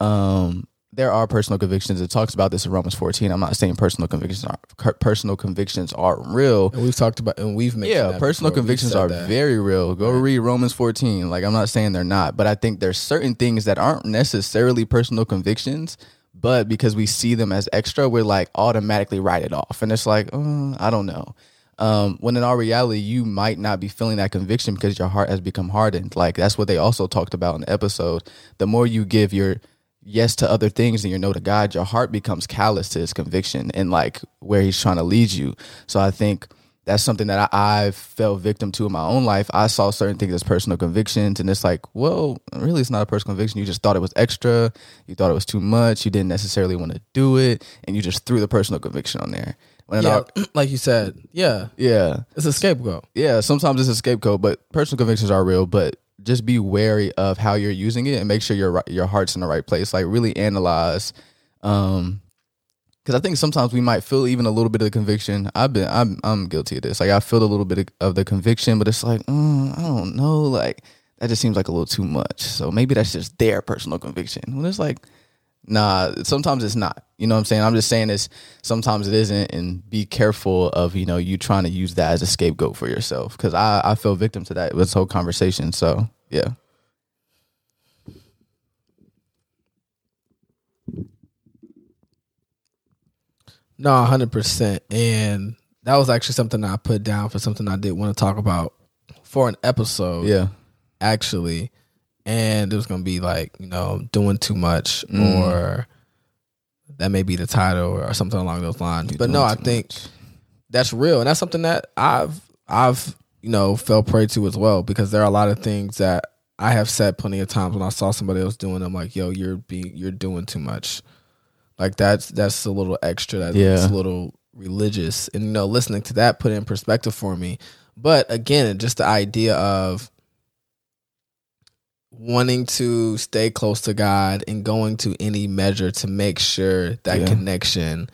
um, there are personal convictions. It talks about this in Romans 14. I'm not saying personal convictions are personal convictions are real. And we've talked about, and we've mentioned Yeah, personal before. Convictions are that. very real. Go read Romans 14. Like I'm not saying they're not, but I think there's certain things that aren't necessarily personal convictions, but because we see them as extra, we're like automatically write it off. And it's like, uh, I don't know. Um, when in all reality, you might not be feeling that conviction because your heart has become hardened. Like that's what they also talked about in the episode. The more you give your yes to other things and your no to God, your heart becomes callous to his conviction and like where he's trying to lead you. So I think that's something that I, I've fell victim to in my own life. I saw certain things as personal convictions, and it's like, well, really, it's not a personal conviction. You just thought it was extra. You thought it was too much. You didn't necessarily want to do it, and you just threw the personal conviction on there. When Yeah, all- like you said, yeah, yeah, it's a scapegoat. yeah. Sometimes it's a scapegoat, but personal convictions are real. But just be wary of how you're using it, and make sure your your heart's in the right place. Like really analyze. Um, because I think sometimes we might feel even a little bit of the conviction. I've been, I'm, I'm guilty of this. Like I feel a little bit of the conviction, but it's like, mm, I don't know, like that just seems like a little too much. So maybe that's just their personal conviction. When it's like, nah, sometimes it's not. You know what I'm saying? I'm just saying this. Sometimes it isn't, and be careful of you know you trying to use that as a scapegoat for yourself. Because I, I fell victim to that with this whole conversation. So yeah, No, hundred percent. And that was actually something I put down for something I did want to talk about for an episode. yeah, actually, and it was gonna be like you know doing too much Mm. or that may be the title or something along those lines. You're but no, I think much. that's real, and that's something that I've I've you know fell prey to as well because there are a lot of things that I have said plenty of times when I saw somebody else doing them, like yo, you're being you're doing too much. Like that's that's a little extra. That's Yeah. a little religious, and you know, listening to that put it in perspective for me. But again, just the idea of wanting to stay close to God and going to any measure to make sure that Yeah. connection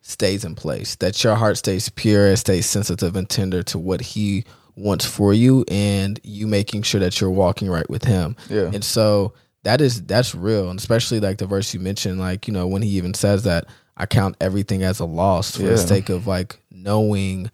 stays in place, that your heart stays pure, and stays sensitive and tender to what He wants for you, and you making sure that you're walking right with Him. yeah, And so that is that's real, and especially like the verse you mentioned, like you know when He even says that I count everything as a loss for Yeah. the sake of like knowing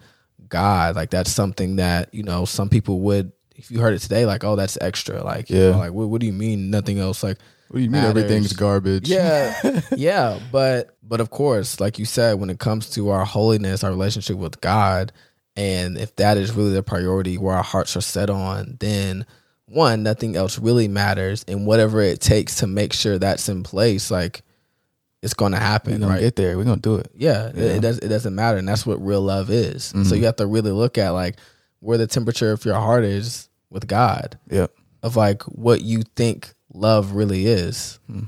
God. Like that's something that you know some people would. If you heard it today, like, oh, that's extra. Like, you Yeah. know, like, what, what do you mean nothing else? Like, what do you mean matters. everything's garbage? yeah, yeah, but but of course, like you said, when it comes to our holiness, our relationship with God, and if that is really the priority where our hearts are set on, then one, nothing else really matters, and whatever it takes to make sure that's in place, like it's going to we're happen, gonna right? get there. We're gonna do it. yeah, It, Yeah. it does. It doesn't matter, and that's what real love is. So Mhm. you have to really look at like where the temperature of your heart is with God Yep. of like what you think love really is. Hmm.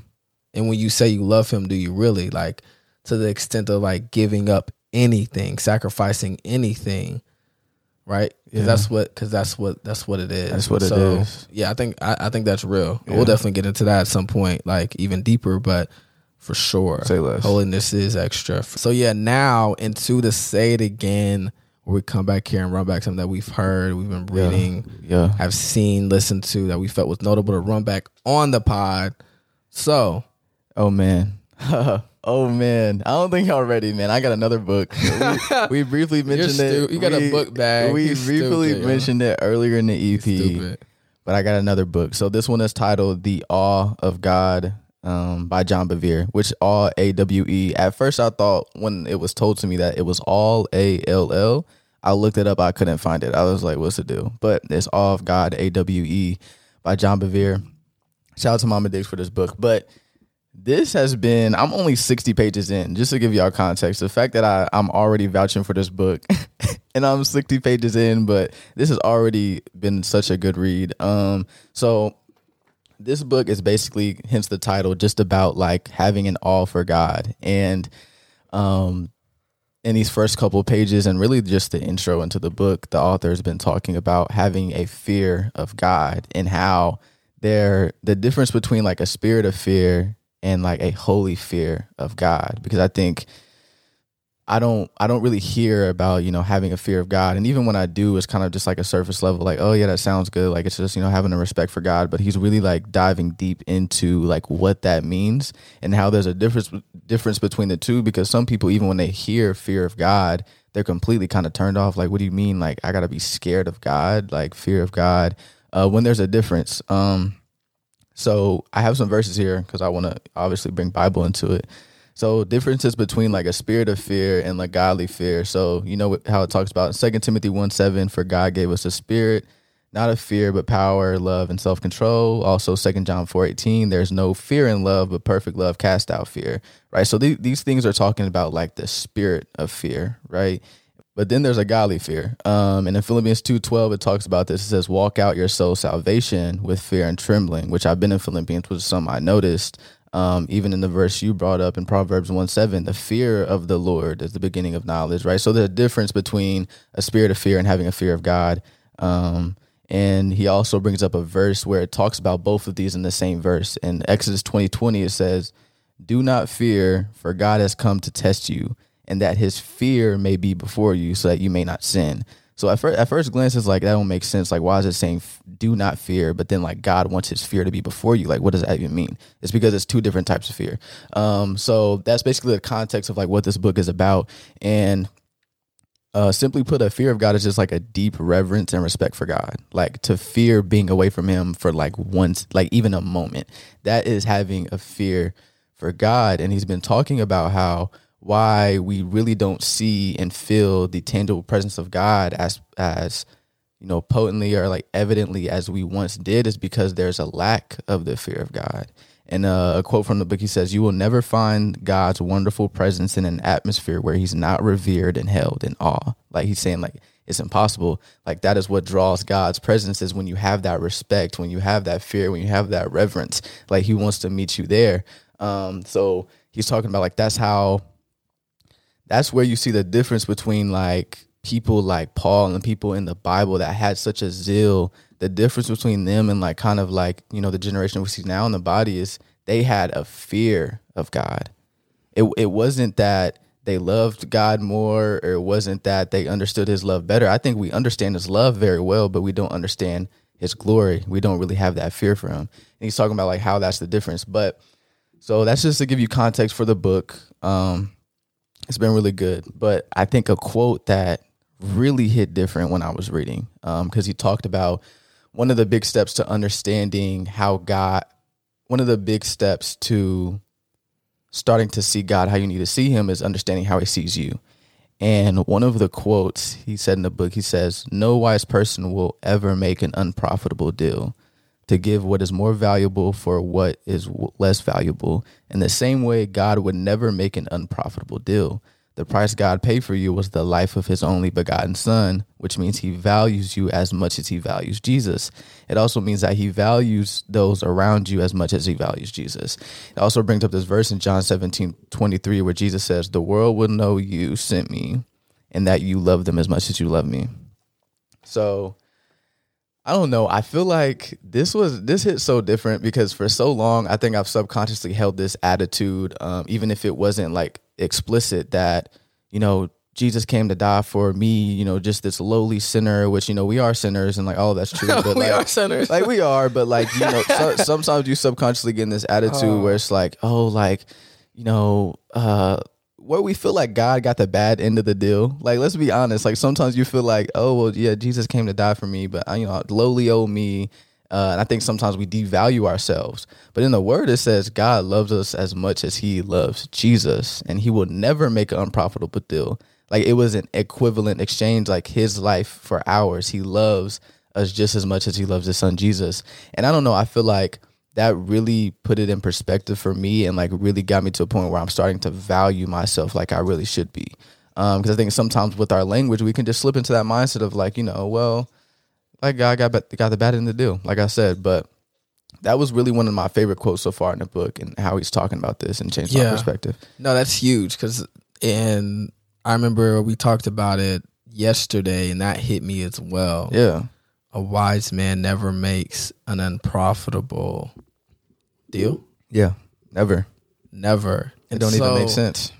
And when you say you love him, do you really like to the extent of like giving up anything, sacrificing anything, right? Because Yeah. that's what because that's what that's what it is. That's what it so, is. Yeah, I think I, I think that's real. Yeah. We'll definitely get into that at some point, like even deeper, but for sure, Say less. holiness is extra. So yeah, now into the say it again, where we come back here and run back something that we've heard, we've been reading Yeah. have seen, listened to that we felt was notable to run back on the pod. So Oh man. oh man. I don't think y'all ready, man. I got another book. We, we briefly mentioned stu- it. you got a book bag. We You're briefly stupid, yo. mentioned it earlier in the EP. But I got another book. So this one is titled The Awe of God um, by John Bevere, which all A W E. At first I thought when it was told to me that it was all A L L, I looked it up, I couldn't find it. I was like, what's the deal? But it's all of God, A W E, by John Bevere. Shout out to Mama Dix for this book. But this has been, I'm only 60 pages in, just to give y'all context. The fact that I, I'm already vouching for this book and I'm 60 pages in, but this has already been such a good read. Um, so this book is basically, hence the title, just about like having an awe for God. And um, in these first couple pages, and really just the intro into the book, the author has been talking about having a fear of God and how there the difference between like a spirit of fear and like a holy fear of God. Because I think I don't I don't really hear about, you know, having a fear of God. And even when I do, it's kind of just like a surface level, like, oh yeah, that sounds good. Like it's just, you know, having a respect for God. But he's really like diving deep into like what that means and how there's a difference difference between the two because some people, even when they hear fear of God, they're completely kind of turned off. Like, what do you mean? Like, I gotta be scared of God, like fear of God. Uh, when there's a difference. Um, so I have some verses here because I want to obviously bring Bible into it. So differences between like a spirit of fear and like godly fear. So you know how it talks about Second Timothy one seven. For God gave us a spirit, not of fear, but power, love, and self control. Also Second John four eighteen. There's no fear in love, but perfect love cast out fear. Right. So th- these things are talking about like the spirit of fear. Right. But then there's a godly fear. Um, and in Philippians 2.12, it talks about this. It says, walk out your soul salvation with fear and trembling, which I've been in Philippians, which is something I noticed. Um, even in the verse you brought up in Proverbs 1 7, the fear of the Lord is the beginning of knowledge, right? So there's a difference between a spirit of fear and having a fear of God. Um, and he also brings up a verse where it talks about both of these in the same verse. In Exodus 20 20, it says, Do not fear, for God has come to test you, and that his fear may be before you, so that you may not sin. So at first, at first glance, it's like that don't make sense. Like, why is it saying "do not fear"? But then, like, God wants His fear to be before you. Like, what does that even mean? It's because it's two different types of fear. Um, so that's basically the context of like what this book is about. And uh, simply put, a fear of God is just like a deep reverence and respect for God. Like to fear being away from Him for like once, like even a moment. That is having a fear for God. And He's been talking about how why we really don't see and feel the tangible presence of God as as you know potently or like evidently as we once did is because there's a lack of the fear of God. And uh, a quote from the book he says, "You will never find God's wonderful presence in an atmosphere where He's not revered and held in awe." Like he's saying, like it's impossible. Like that is what draws God's presence is when you have that respect, when you have that fear, when you have that reverence. Like He wants to meet you there. Um, so he's talking about like that's how that's where you see the difference between like people like Paul and people in the Bible that had such a zeal. The difference between them and like kind of like, you know, the generation we see now in the body is they had a fear of God. It it wasn't that they loved God more or it wasn't that they understood his love better. I think we understand his love very well, but we don't understand his glory. We don't really have that fear for him. And he's talking about like how that's the difference. But so that's just to give you context for the book. Um, it's been really good. But I think a quote that really hit different when I was reading, because um, he talked about one of the big steps to understanding how God, one of the big steps to starting to see God how you need to see him is understanding how he sees you. And one of the quotes he said in the book, he says, No wise person will ever make an unprofitable deal to give what is more valuable for what is less valuable. In the same way, God would never make an unprofitable deal. The price God paid for you was the life of his only begotten son, which means he values you as much as he values Jesus. It also means that he values those around you as much as he values Jesus. It also brings up this verse in John 17, 23, where Jesus says, The world will know you sent me and that you love them as much as you love me. So I don't know. I feel like this was this hit so different because for so long I think I've subconsciously held this attitude, um, even if it wasn't like explicit, that you know Jesus came to die for me, you know, just this lowly sinner, which you know we are sinners and like all that's true. But we like, are sinners, like we are. But like you know, so, sometimes you subconsciously get in this attitude oh. where it's like, oh, like you know, uh, where we feel like God got the bad end of the deal. Like, let's be honest. Like, sometimes you feel like, oh, well, yeah, Jesus came to die for me, but uh, you know, lowly old me. Uh, and I think sometimes we devalue ourselves. But in the word, it says God loves us as much as he loves Jesus, and he will never make an unprofitable deal. Like it was an equivalent exchange, like his life for ours. He loves us just as much as he loves his son Jesus. And I don't know, I feel like that really put it in perspective for me and like really got me to a point where I'm starting to value myself like I really should be. Um, because I think sometimes with our language, we can just slip into that mindset of like, you know, well, like God got got the bad end to do, like I said. But that was really one of my favorite quotes so far in the book and how he's talking about this and changed my perspective. No, that's huge because, and I remember we talked about it yesterday, and that hit me as well. Yeah. A wise man never makes an unprofitable deal. Yeah. Never. Never. It don't even make sense.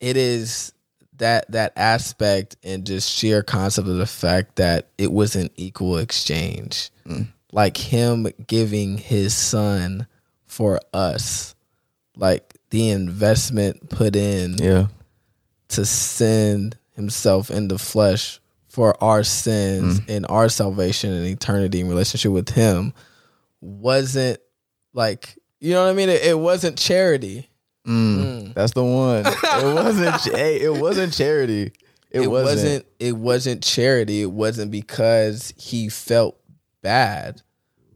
It is that that aspect and just sheer concept of the fact that it was an equal exchange, Mm. like him giving his son for us, like the investment put in Yeah. to send himself in the flesh for our sins mm-hmm. and our salvation and eternity in relationship with him wasn't like you know what I mean? It, it wasn't charity. Mm. mm. That's the one. it wasn't. Hey, it wasn't charity. It, It, wasn't. wasn't. It wasn't charity. It wasn't because he felt bad,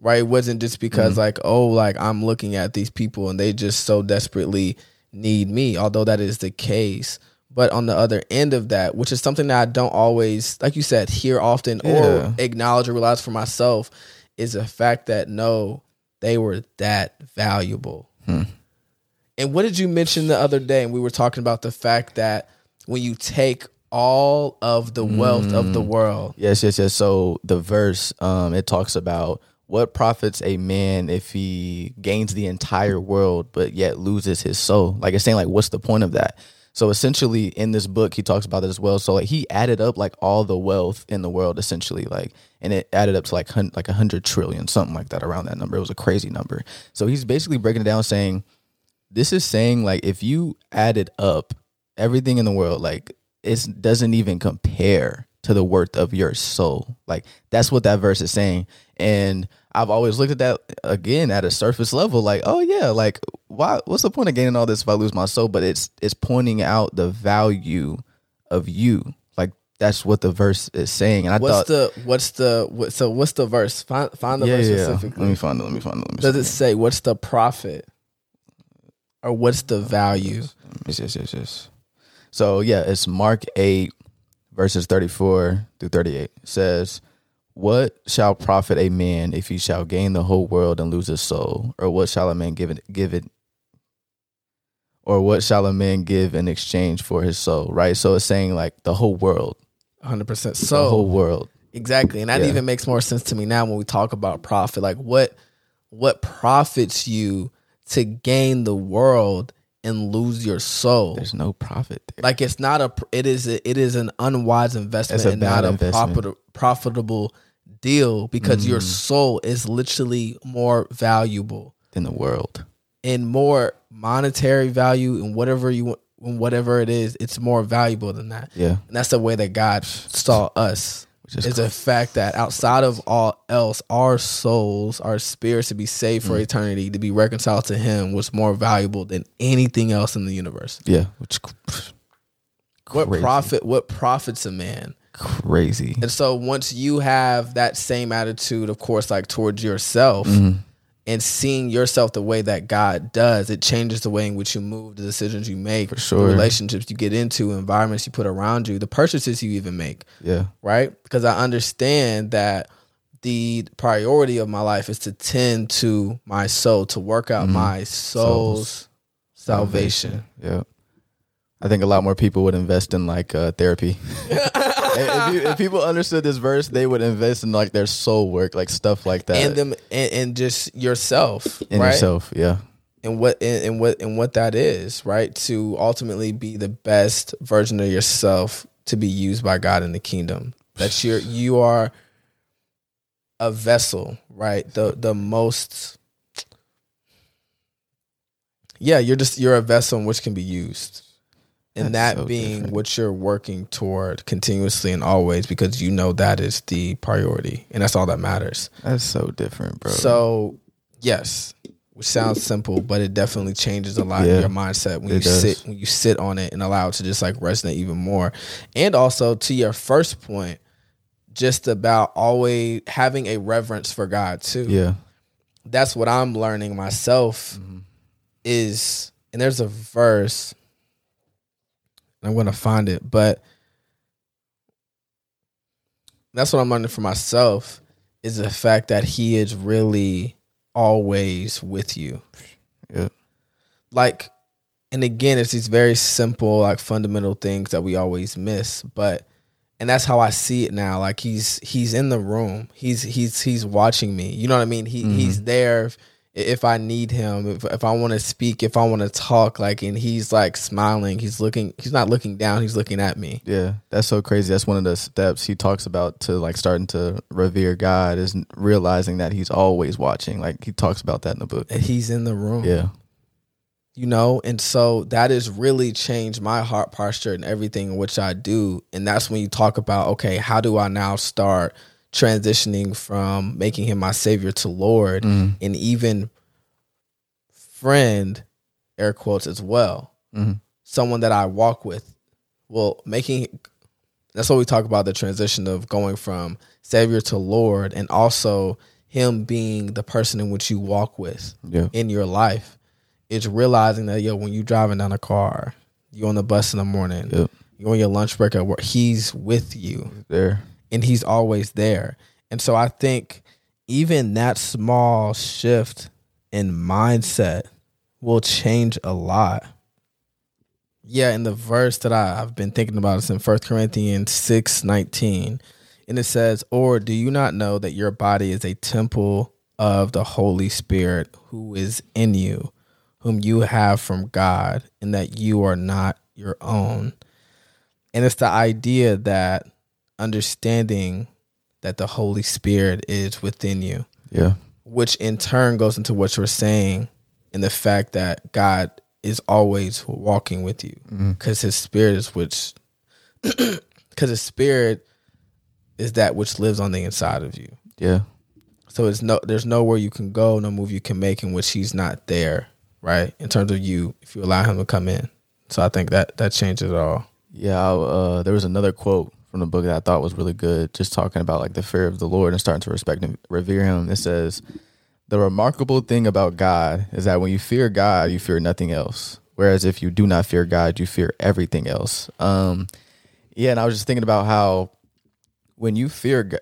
right? It wasn't just because mm-hmm. like oh, like I'm looking at these people and they just so desperately need me. Although that is the case, but on the other end of that, which is something that I don't always, like you said, hear often Yeah. or acknowledge or realize for myself, is the fact that no, they were that valuable. Hmm. And what did you mention the other day? And we were talking about the fact that when you take all of the wealth of the Mm. world, Yes, yes, yes. So the verse, um, it talks about what profits a man if he gains the entire world but yet loses his soul. Like it's saying, like, what's the point of that? So essentially, in this book, he talks about it as well. So like he added up like all the wealth in the world, essentially, like, and it added up to like hun- like a hundred trillion, something like that, around that number. It was a crazy number. So he's basically breaking it down, saying, this is saying like if you added up everything in the world, like it doesn't even compare to the worth of your soul. Like that's what that verse is saying. And I've always looked at that again at a surface level, like, oh yeah, like why what's the point of gaining all this if I lose my soul? But it's it's pointing out the value of you. Like that's what the verse is saying. And I what's thought the what's the what, so what's the verse? Find find the yeah, verse yeah, specifically. Let me find it. Let me find it. Let me Does it say what's the profit or what's the value? Yes, yes, yes, yes. So yeah, it's Mark eight verses thirty four through thirty eight. Says, What shall profit a man if he shall gain the whole world and lose his soul? Or what shall a man give it give it or what shall a man give in exchange for his soul? Right? So it's saying like the whole world. 100%. the So whole world. Exactly. And that Yeah. even makes more sense to me now when we talk about profit. Like what what profits you to gain the world and lose your soul? There's no profit there. Like it's not a it is a, it is an unwise investment and not a investment. profit, profitable deal because your Mm. soul is literally more valuable in the world. and more monetary value and whatever you want whatever it is, it's more valuable than that. Yeah. And that's the way that God saw us. Which is Is a fact that outside of all else, our souls, our spirits to be saved Mm. for eternity, to be reconciled to Him, was more valuable than anything else in the universe. yeah. Which What Crazy. profit? What profits a man? crazy. And so once you have that same attitude, of course, like towards yourself, Mhm. And seeing yourself the way that God does, it changes the way in which you move, the decisions you make, For sure. the relationships you get into, environments you put around you, the purchases you even make. Yeah. right? Because I understand that the priority of my life is to tend to my soul, to work out Mhm. my soul's Soul's salvation. Yeah. I think a lot more people would invest in like uh, therapy. if, you, if people understood this verse, they would invest in like their soul work, like stuff like that. And them and, and just yourself, in right? yourself, yeah. And what and, and what and what that is, right? To ultimately be the best version of yourself to be used by God in the kingdom. That you're you are a vessel, right? The the most Yeah, you're just you're a vessel in which can be used. And That's that so being different. what you're working toward continuously and always because you know that is the priority and that's all that matters. That's so different, bro. So, yes, which sounds simple, but it definitely changes a lot Yeah, in your mindset when you does. sit when you sit on it and allow it to just like resonate even more. And also to your first point, just about always having a reverence for God too. Yeah. That's what I'm learning myself mm-hmm. is and there's a verse I'm gonna find it, but that's what I'm learning for myself is the fact that he is really always with you. Yeah. Like, and again, it's these very simple, like fundamental things that we always miss. But and that's how I see it now. Like he's he's in the room. He's he's he's watching me. You know what I mean? He he's mm-hmm. there if, I need him, if if I want to speak, if I want to talk, like and he's like smiling. He's looking he's not looking down, he's looking at me. Yeah, that's so crazy. That's one of the steps he talks about to like starting to revere God is realizing that he's always watching. Like he talks about that in the book. And he's in the room. Yeah. you know and so that has really changed my heart posture and everything in which i do and that's when you talk about okay how do i now start transitioning from making him my savior to lord Mhm. and even friend air quotes as well Mhm. someone that i walk with well making that's what we talk about the transition of going from savior to lord and also him being the person in which you walk with Yeah. in your life it's realizing that yo when you're driving down a car you on the bus in the morning Yep. you on your lunch break at work he's with you There. And he's always there. And so i think even that small shift in mindset will change a lot. Yeah in the verse that I, i've been thinking about is in 1 corinthians 6 19 and it says or do you not know that your body is a temple of the holy spirit who is in you whom you have from god and that you are not your own? And it's the idea that understanding that the holy spirit is within you. Yeah. which in turn goes into what you're saying and the fact that God is always walking with you. Because his spirit is which because his spirit is that which lives on the inside of you. Yeah. so it's no there's nowhere you can go no move you can make in which he's not there right? In terms of you if you allow him to come in. So i think that that changes it all. Yeah, I, uh, there was another quote from the book that I thought was really good, just talking about like the fear of the Lord and starting to respect and revere Him. It says, "The remarkable thing about God is that when you fear God, you fear nothing else. Whereas if you do not fear God, you fear everything else." Um, yeah, and I was just thinking about how when you fear G-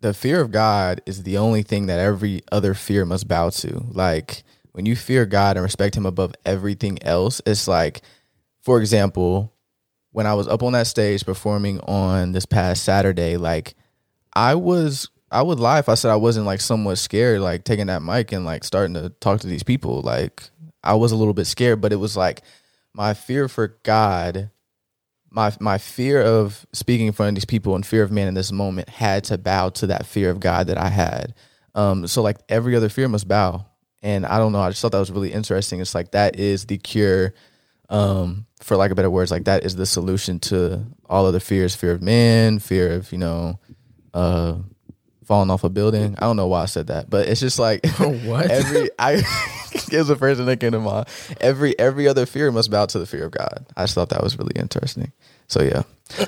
the fear of God is the only thing that every other fear must bow to. Like when you fear God and respect Him above everything else, it's like, for example, when I was up on that stage performing on this past Saturday, like I was I would lie if I said I wasn't like somewhat scared, like taking that mic and like starting to talk to these people. Like I was a little bit scared, but it was like my fear for God, my my fear of speaking in front of these people and fear of man in this moment had to bow to that fear of God that I had. Um, so like every other fear must bow. And I don't know, I just thought that was really interesting. It's like that is the cure um, for lack of better words, like that is the solution to all other fears: fear of man, fear of you know, uh, falling off a building. I don't know why I said that, but it's just like What? every I the first thing that came to mind. Every every other fear must bow to the fear of God. I just thought that was really interesting. So yeah,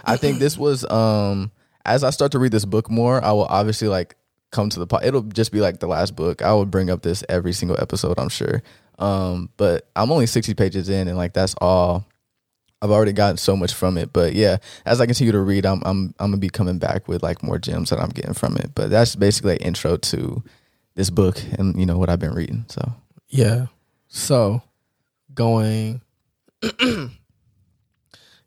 I think this was um as I start to read this book more, I will obviously like come to the pot. It'll just be like the last book. I would bring up this every single episode. I'm sure. Um, but I'm only 60 pages in, and like that's all. I've already gotten so much from it, but yeah, as I continue to read, I'm I'm I'm gonna be coming back with like more gems that I'm getting from it. But that's basically an intro to this book and you know what I've been reading. So Yeah. So going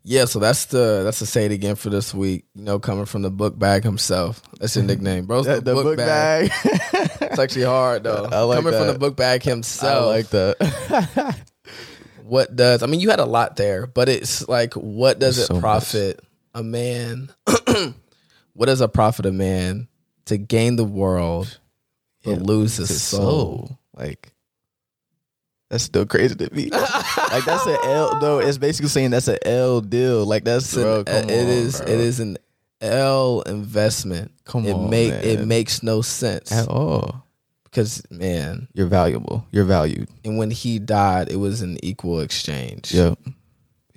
Yeah, so that's the that's the say it again for this week. You know, coming from the book bag himself. That's your nickname, bro. the, the book, bag. It's actually hard though. I like coming from the book bag himself. I like that. what does I mean you had a lot there, but it's like what does There's it so profit a man what does it profit a man to gain the world but Yeah, lose his His soul? like that's still crazy to me. like that's an L. though. it's basically saying that's an L deal. Like that's an- bro. Come it on, is bro. it is an L investment. Come it on, make it makes no sense. at all. because man, You're valuable. You're valued. and when he died, it was an equal exchange. Yep.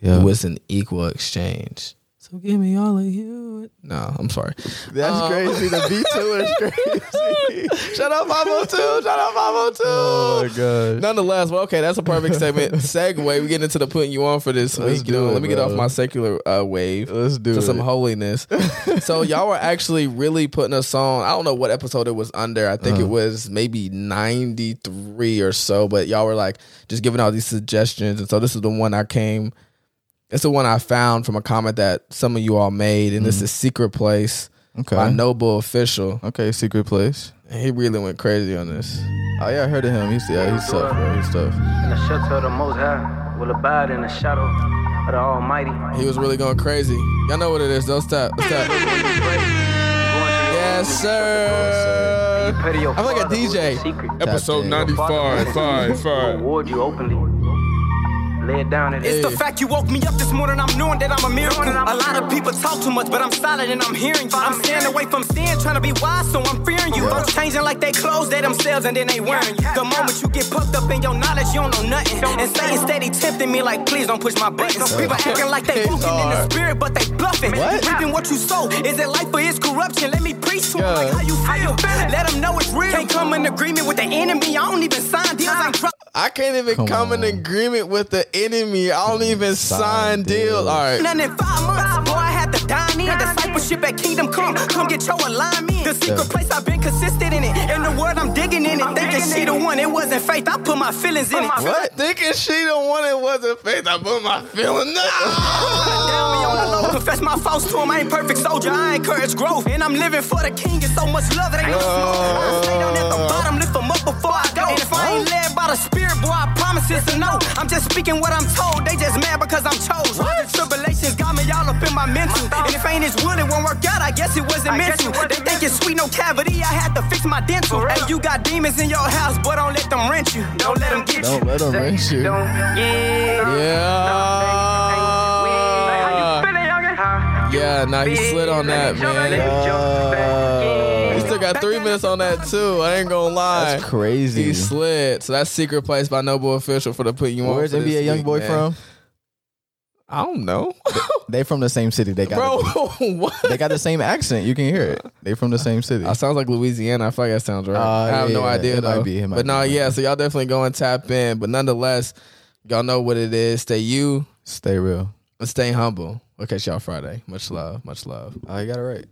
Yeah. It was an equal exchange. So give me all of you. No, I'm sorry. That's Um, crazy. The beat to it is crazy. Shut up, 502. Shut up, 502. oh my gosh. Nonetheless, well, okay, that's a perfect segment. Segue. We get into the putting you on for this Let's week. You know, it, let me get off my secular uh, wave Let's do to it. some holiness. so y'all were actually really putting us on. I don't know what episode it was under. I think Uh-huh. it was maybe 93 or so, but y'all were like just giving all these suggestions. And so this is the one I came it's the one I found from a comment that some of you all made, and mm-hmm. this is Secret Place okay. by Noble Official. Okay. Secret place. And he really went crazy on this. Oh yeah, I heard of him. He's yeah, he's tough, bro. He's tough. And the shelter of the Most High will abide in the shadow of the Almighty. He was really going crazy. Y'all know what it is. Don't stop. Don't stop. Yes, sir. I'm I'm like a DJ. Episode 95, five, Reward you openly. Lay it down. It's the fact you woke me up this morning. I'm knowing that I'm a miracle. A lot of people talk too much, but I'm solid and I'm hearing you. I'm staying away from sin, trying to be wise, so I'm fearing you. Folks changing like they clothes, they themselves and then they wearing you. The moment you get puffed up in your knowledge, you don't know nothing. And Satan steady tempting me like, please don't push my buttons. People acting like they walking in the spirit, but they bluffing. What? Reaping what you sow. Is it life or is corruption? Let me preach to 'em Yeah. like how you feel. Let them know it's real. Can't come in agreement with the enemy. I don't even sign deals. I'm. I can't even Come come, in agreement with the enemy. I don't even Sign sign deals. deals. All right. None in five months. Boy, I had to dine in. Discipleship at Kingdom Come. Come get your alignment. The secret Yeah. place I've been consistent in it. In the word, I'm digging in it. Thinking she the one. It wasn't faith. I put my feelings in it. What? Thinking she the one it wasn't faith. I put my feeling. Ah! Down me on low. Confess my faults to him. I ain't perfect soldier. I encourage growth. And I'm living for the king. It's so much love. It ain't no smoke. I stay down at the bottom. Lift ain't led by the spirit, boy, I promise it's a no. I'm just speaking what I'm told. They just mad because I'm chose. The tribulations got me all up in my mental. And if ain't his will, it won't work out. I guess it wasn't meant to. They think it's sweet, no cavity. I had to fix my dental. Hey, you got demons in your house, boy, don't let them rent you. Don't let them get you. Don't let him rinse you. Don't, yeah. Yeah. Yeah, nah, he slid on that, man. Uh, He still got three minutes on that too. I ain't gonna lie. That's crazy. He slid. So that's Secret Place by Noble Official for the putting you on. Where's NBA YoungBoy from? I don't know, They from the same city. They got bro. what? they got the same accent. You can hear it. They from the same city. I sounds like Louisiana. I feel like that sounds right. Uh, I have yeah, no idea it might be, it might but no, be. yeah. So y'all definitely go and tap in. But nonetheless, y'all know what it is. Stay you Stay real. and stay humble. We'll catch y'all Friday. Much love. Much love. I got it right.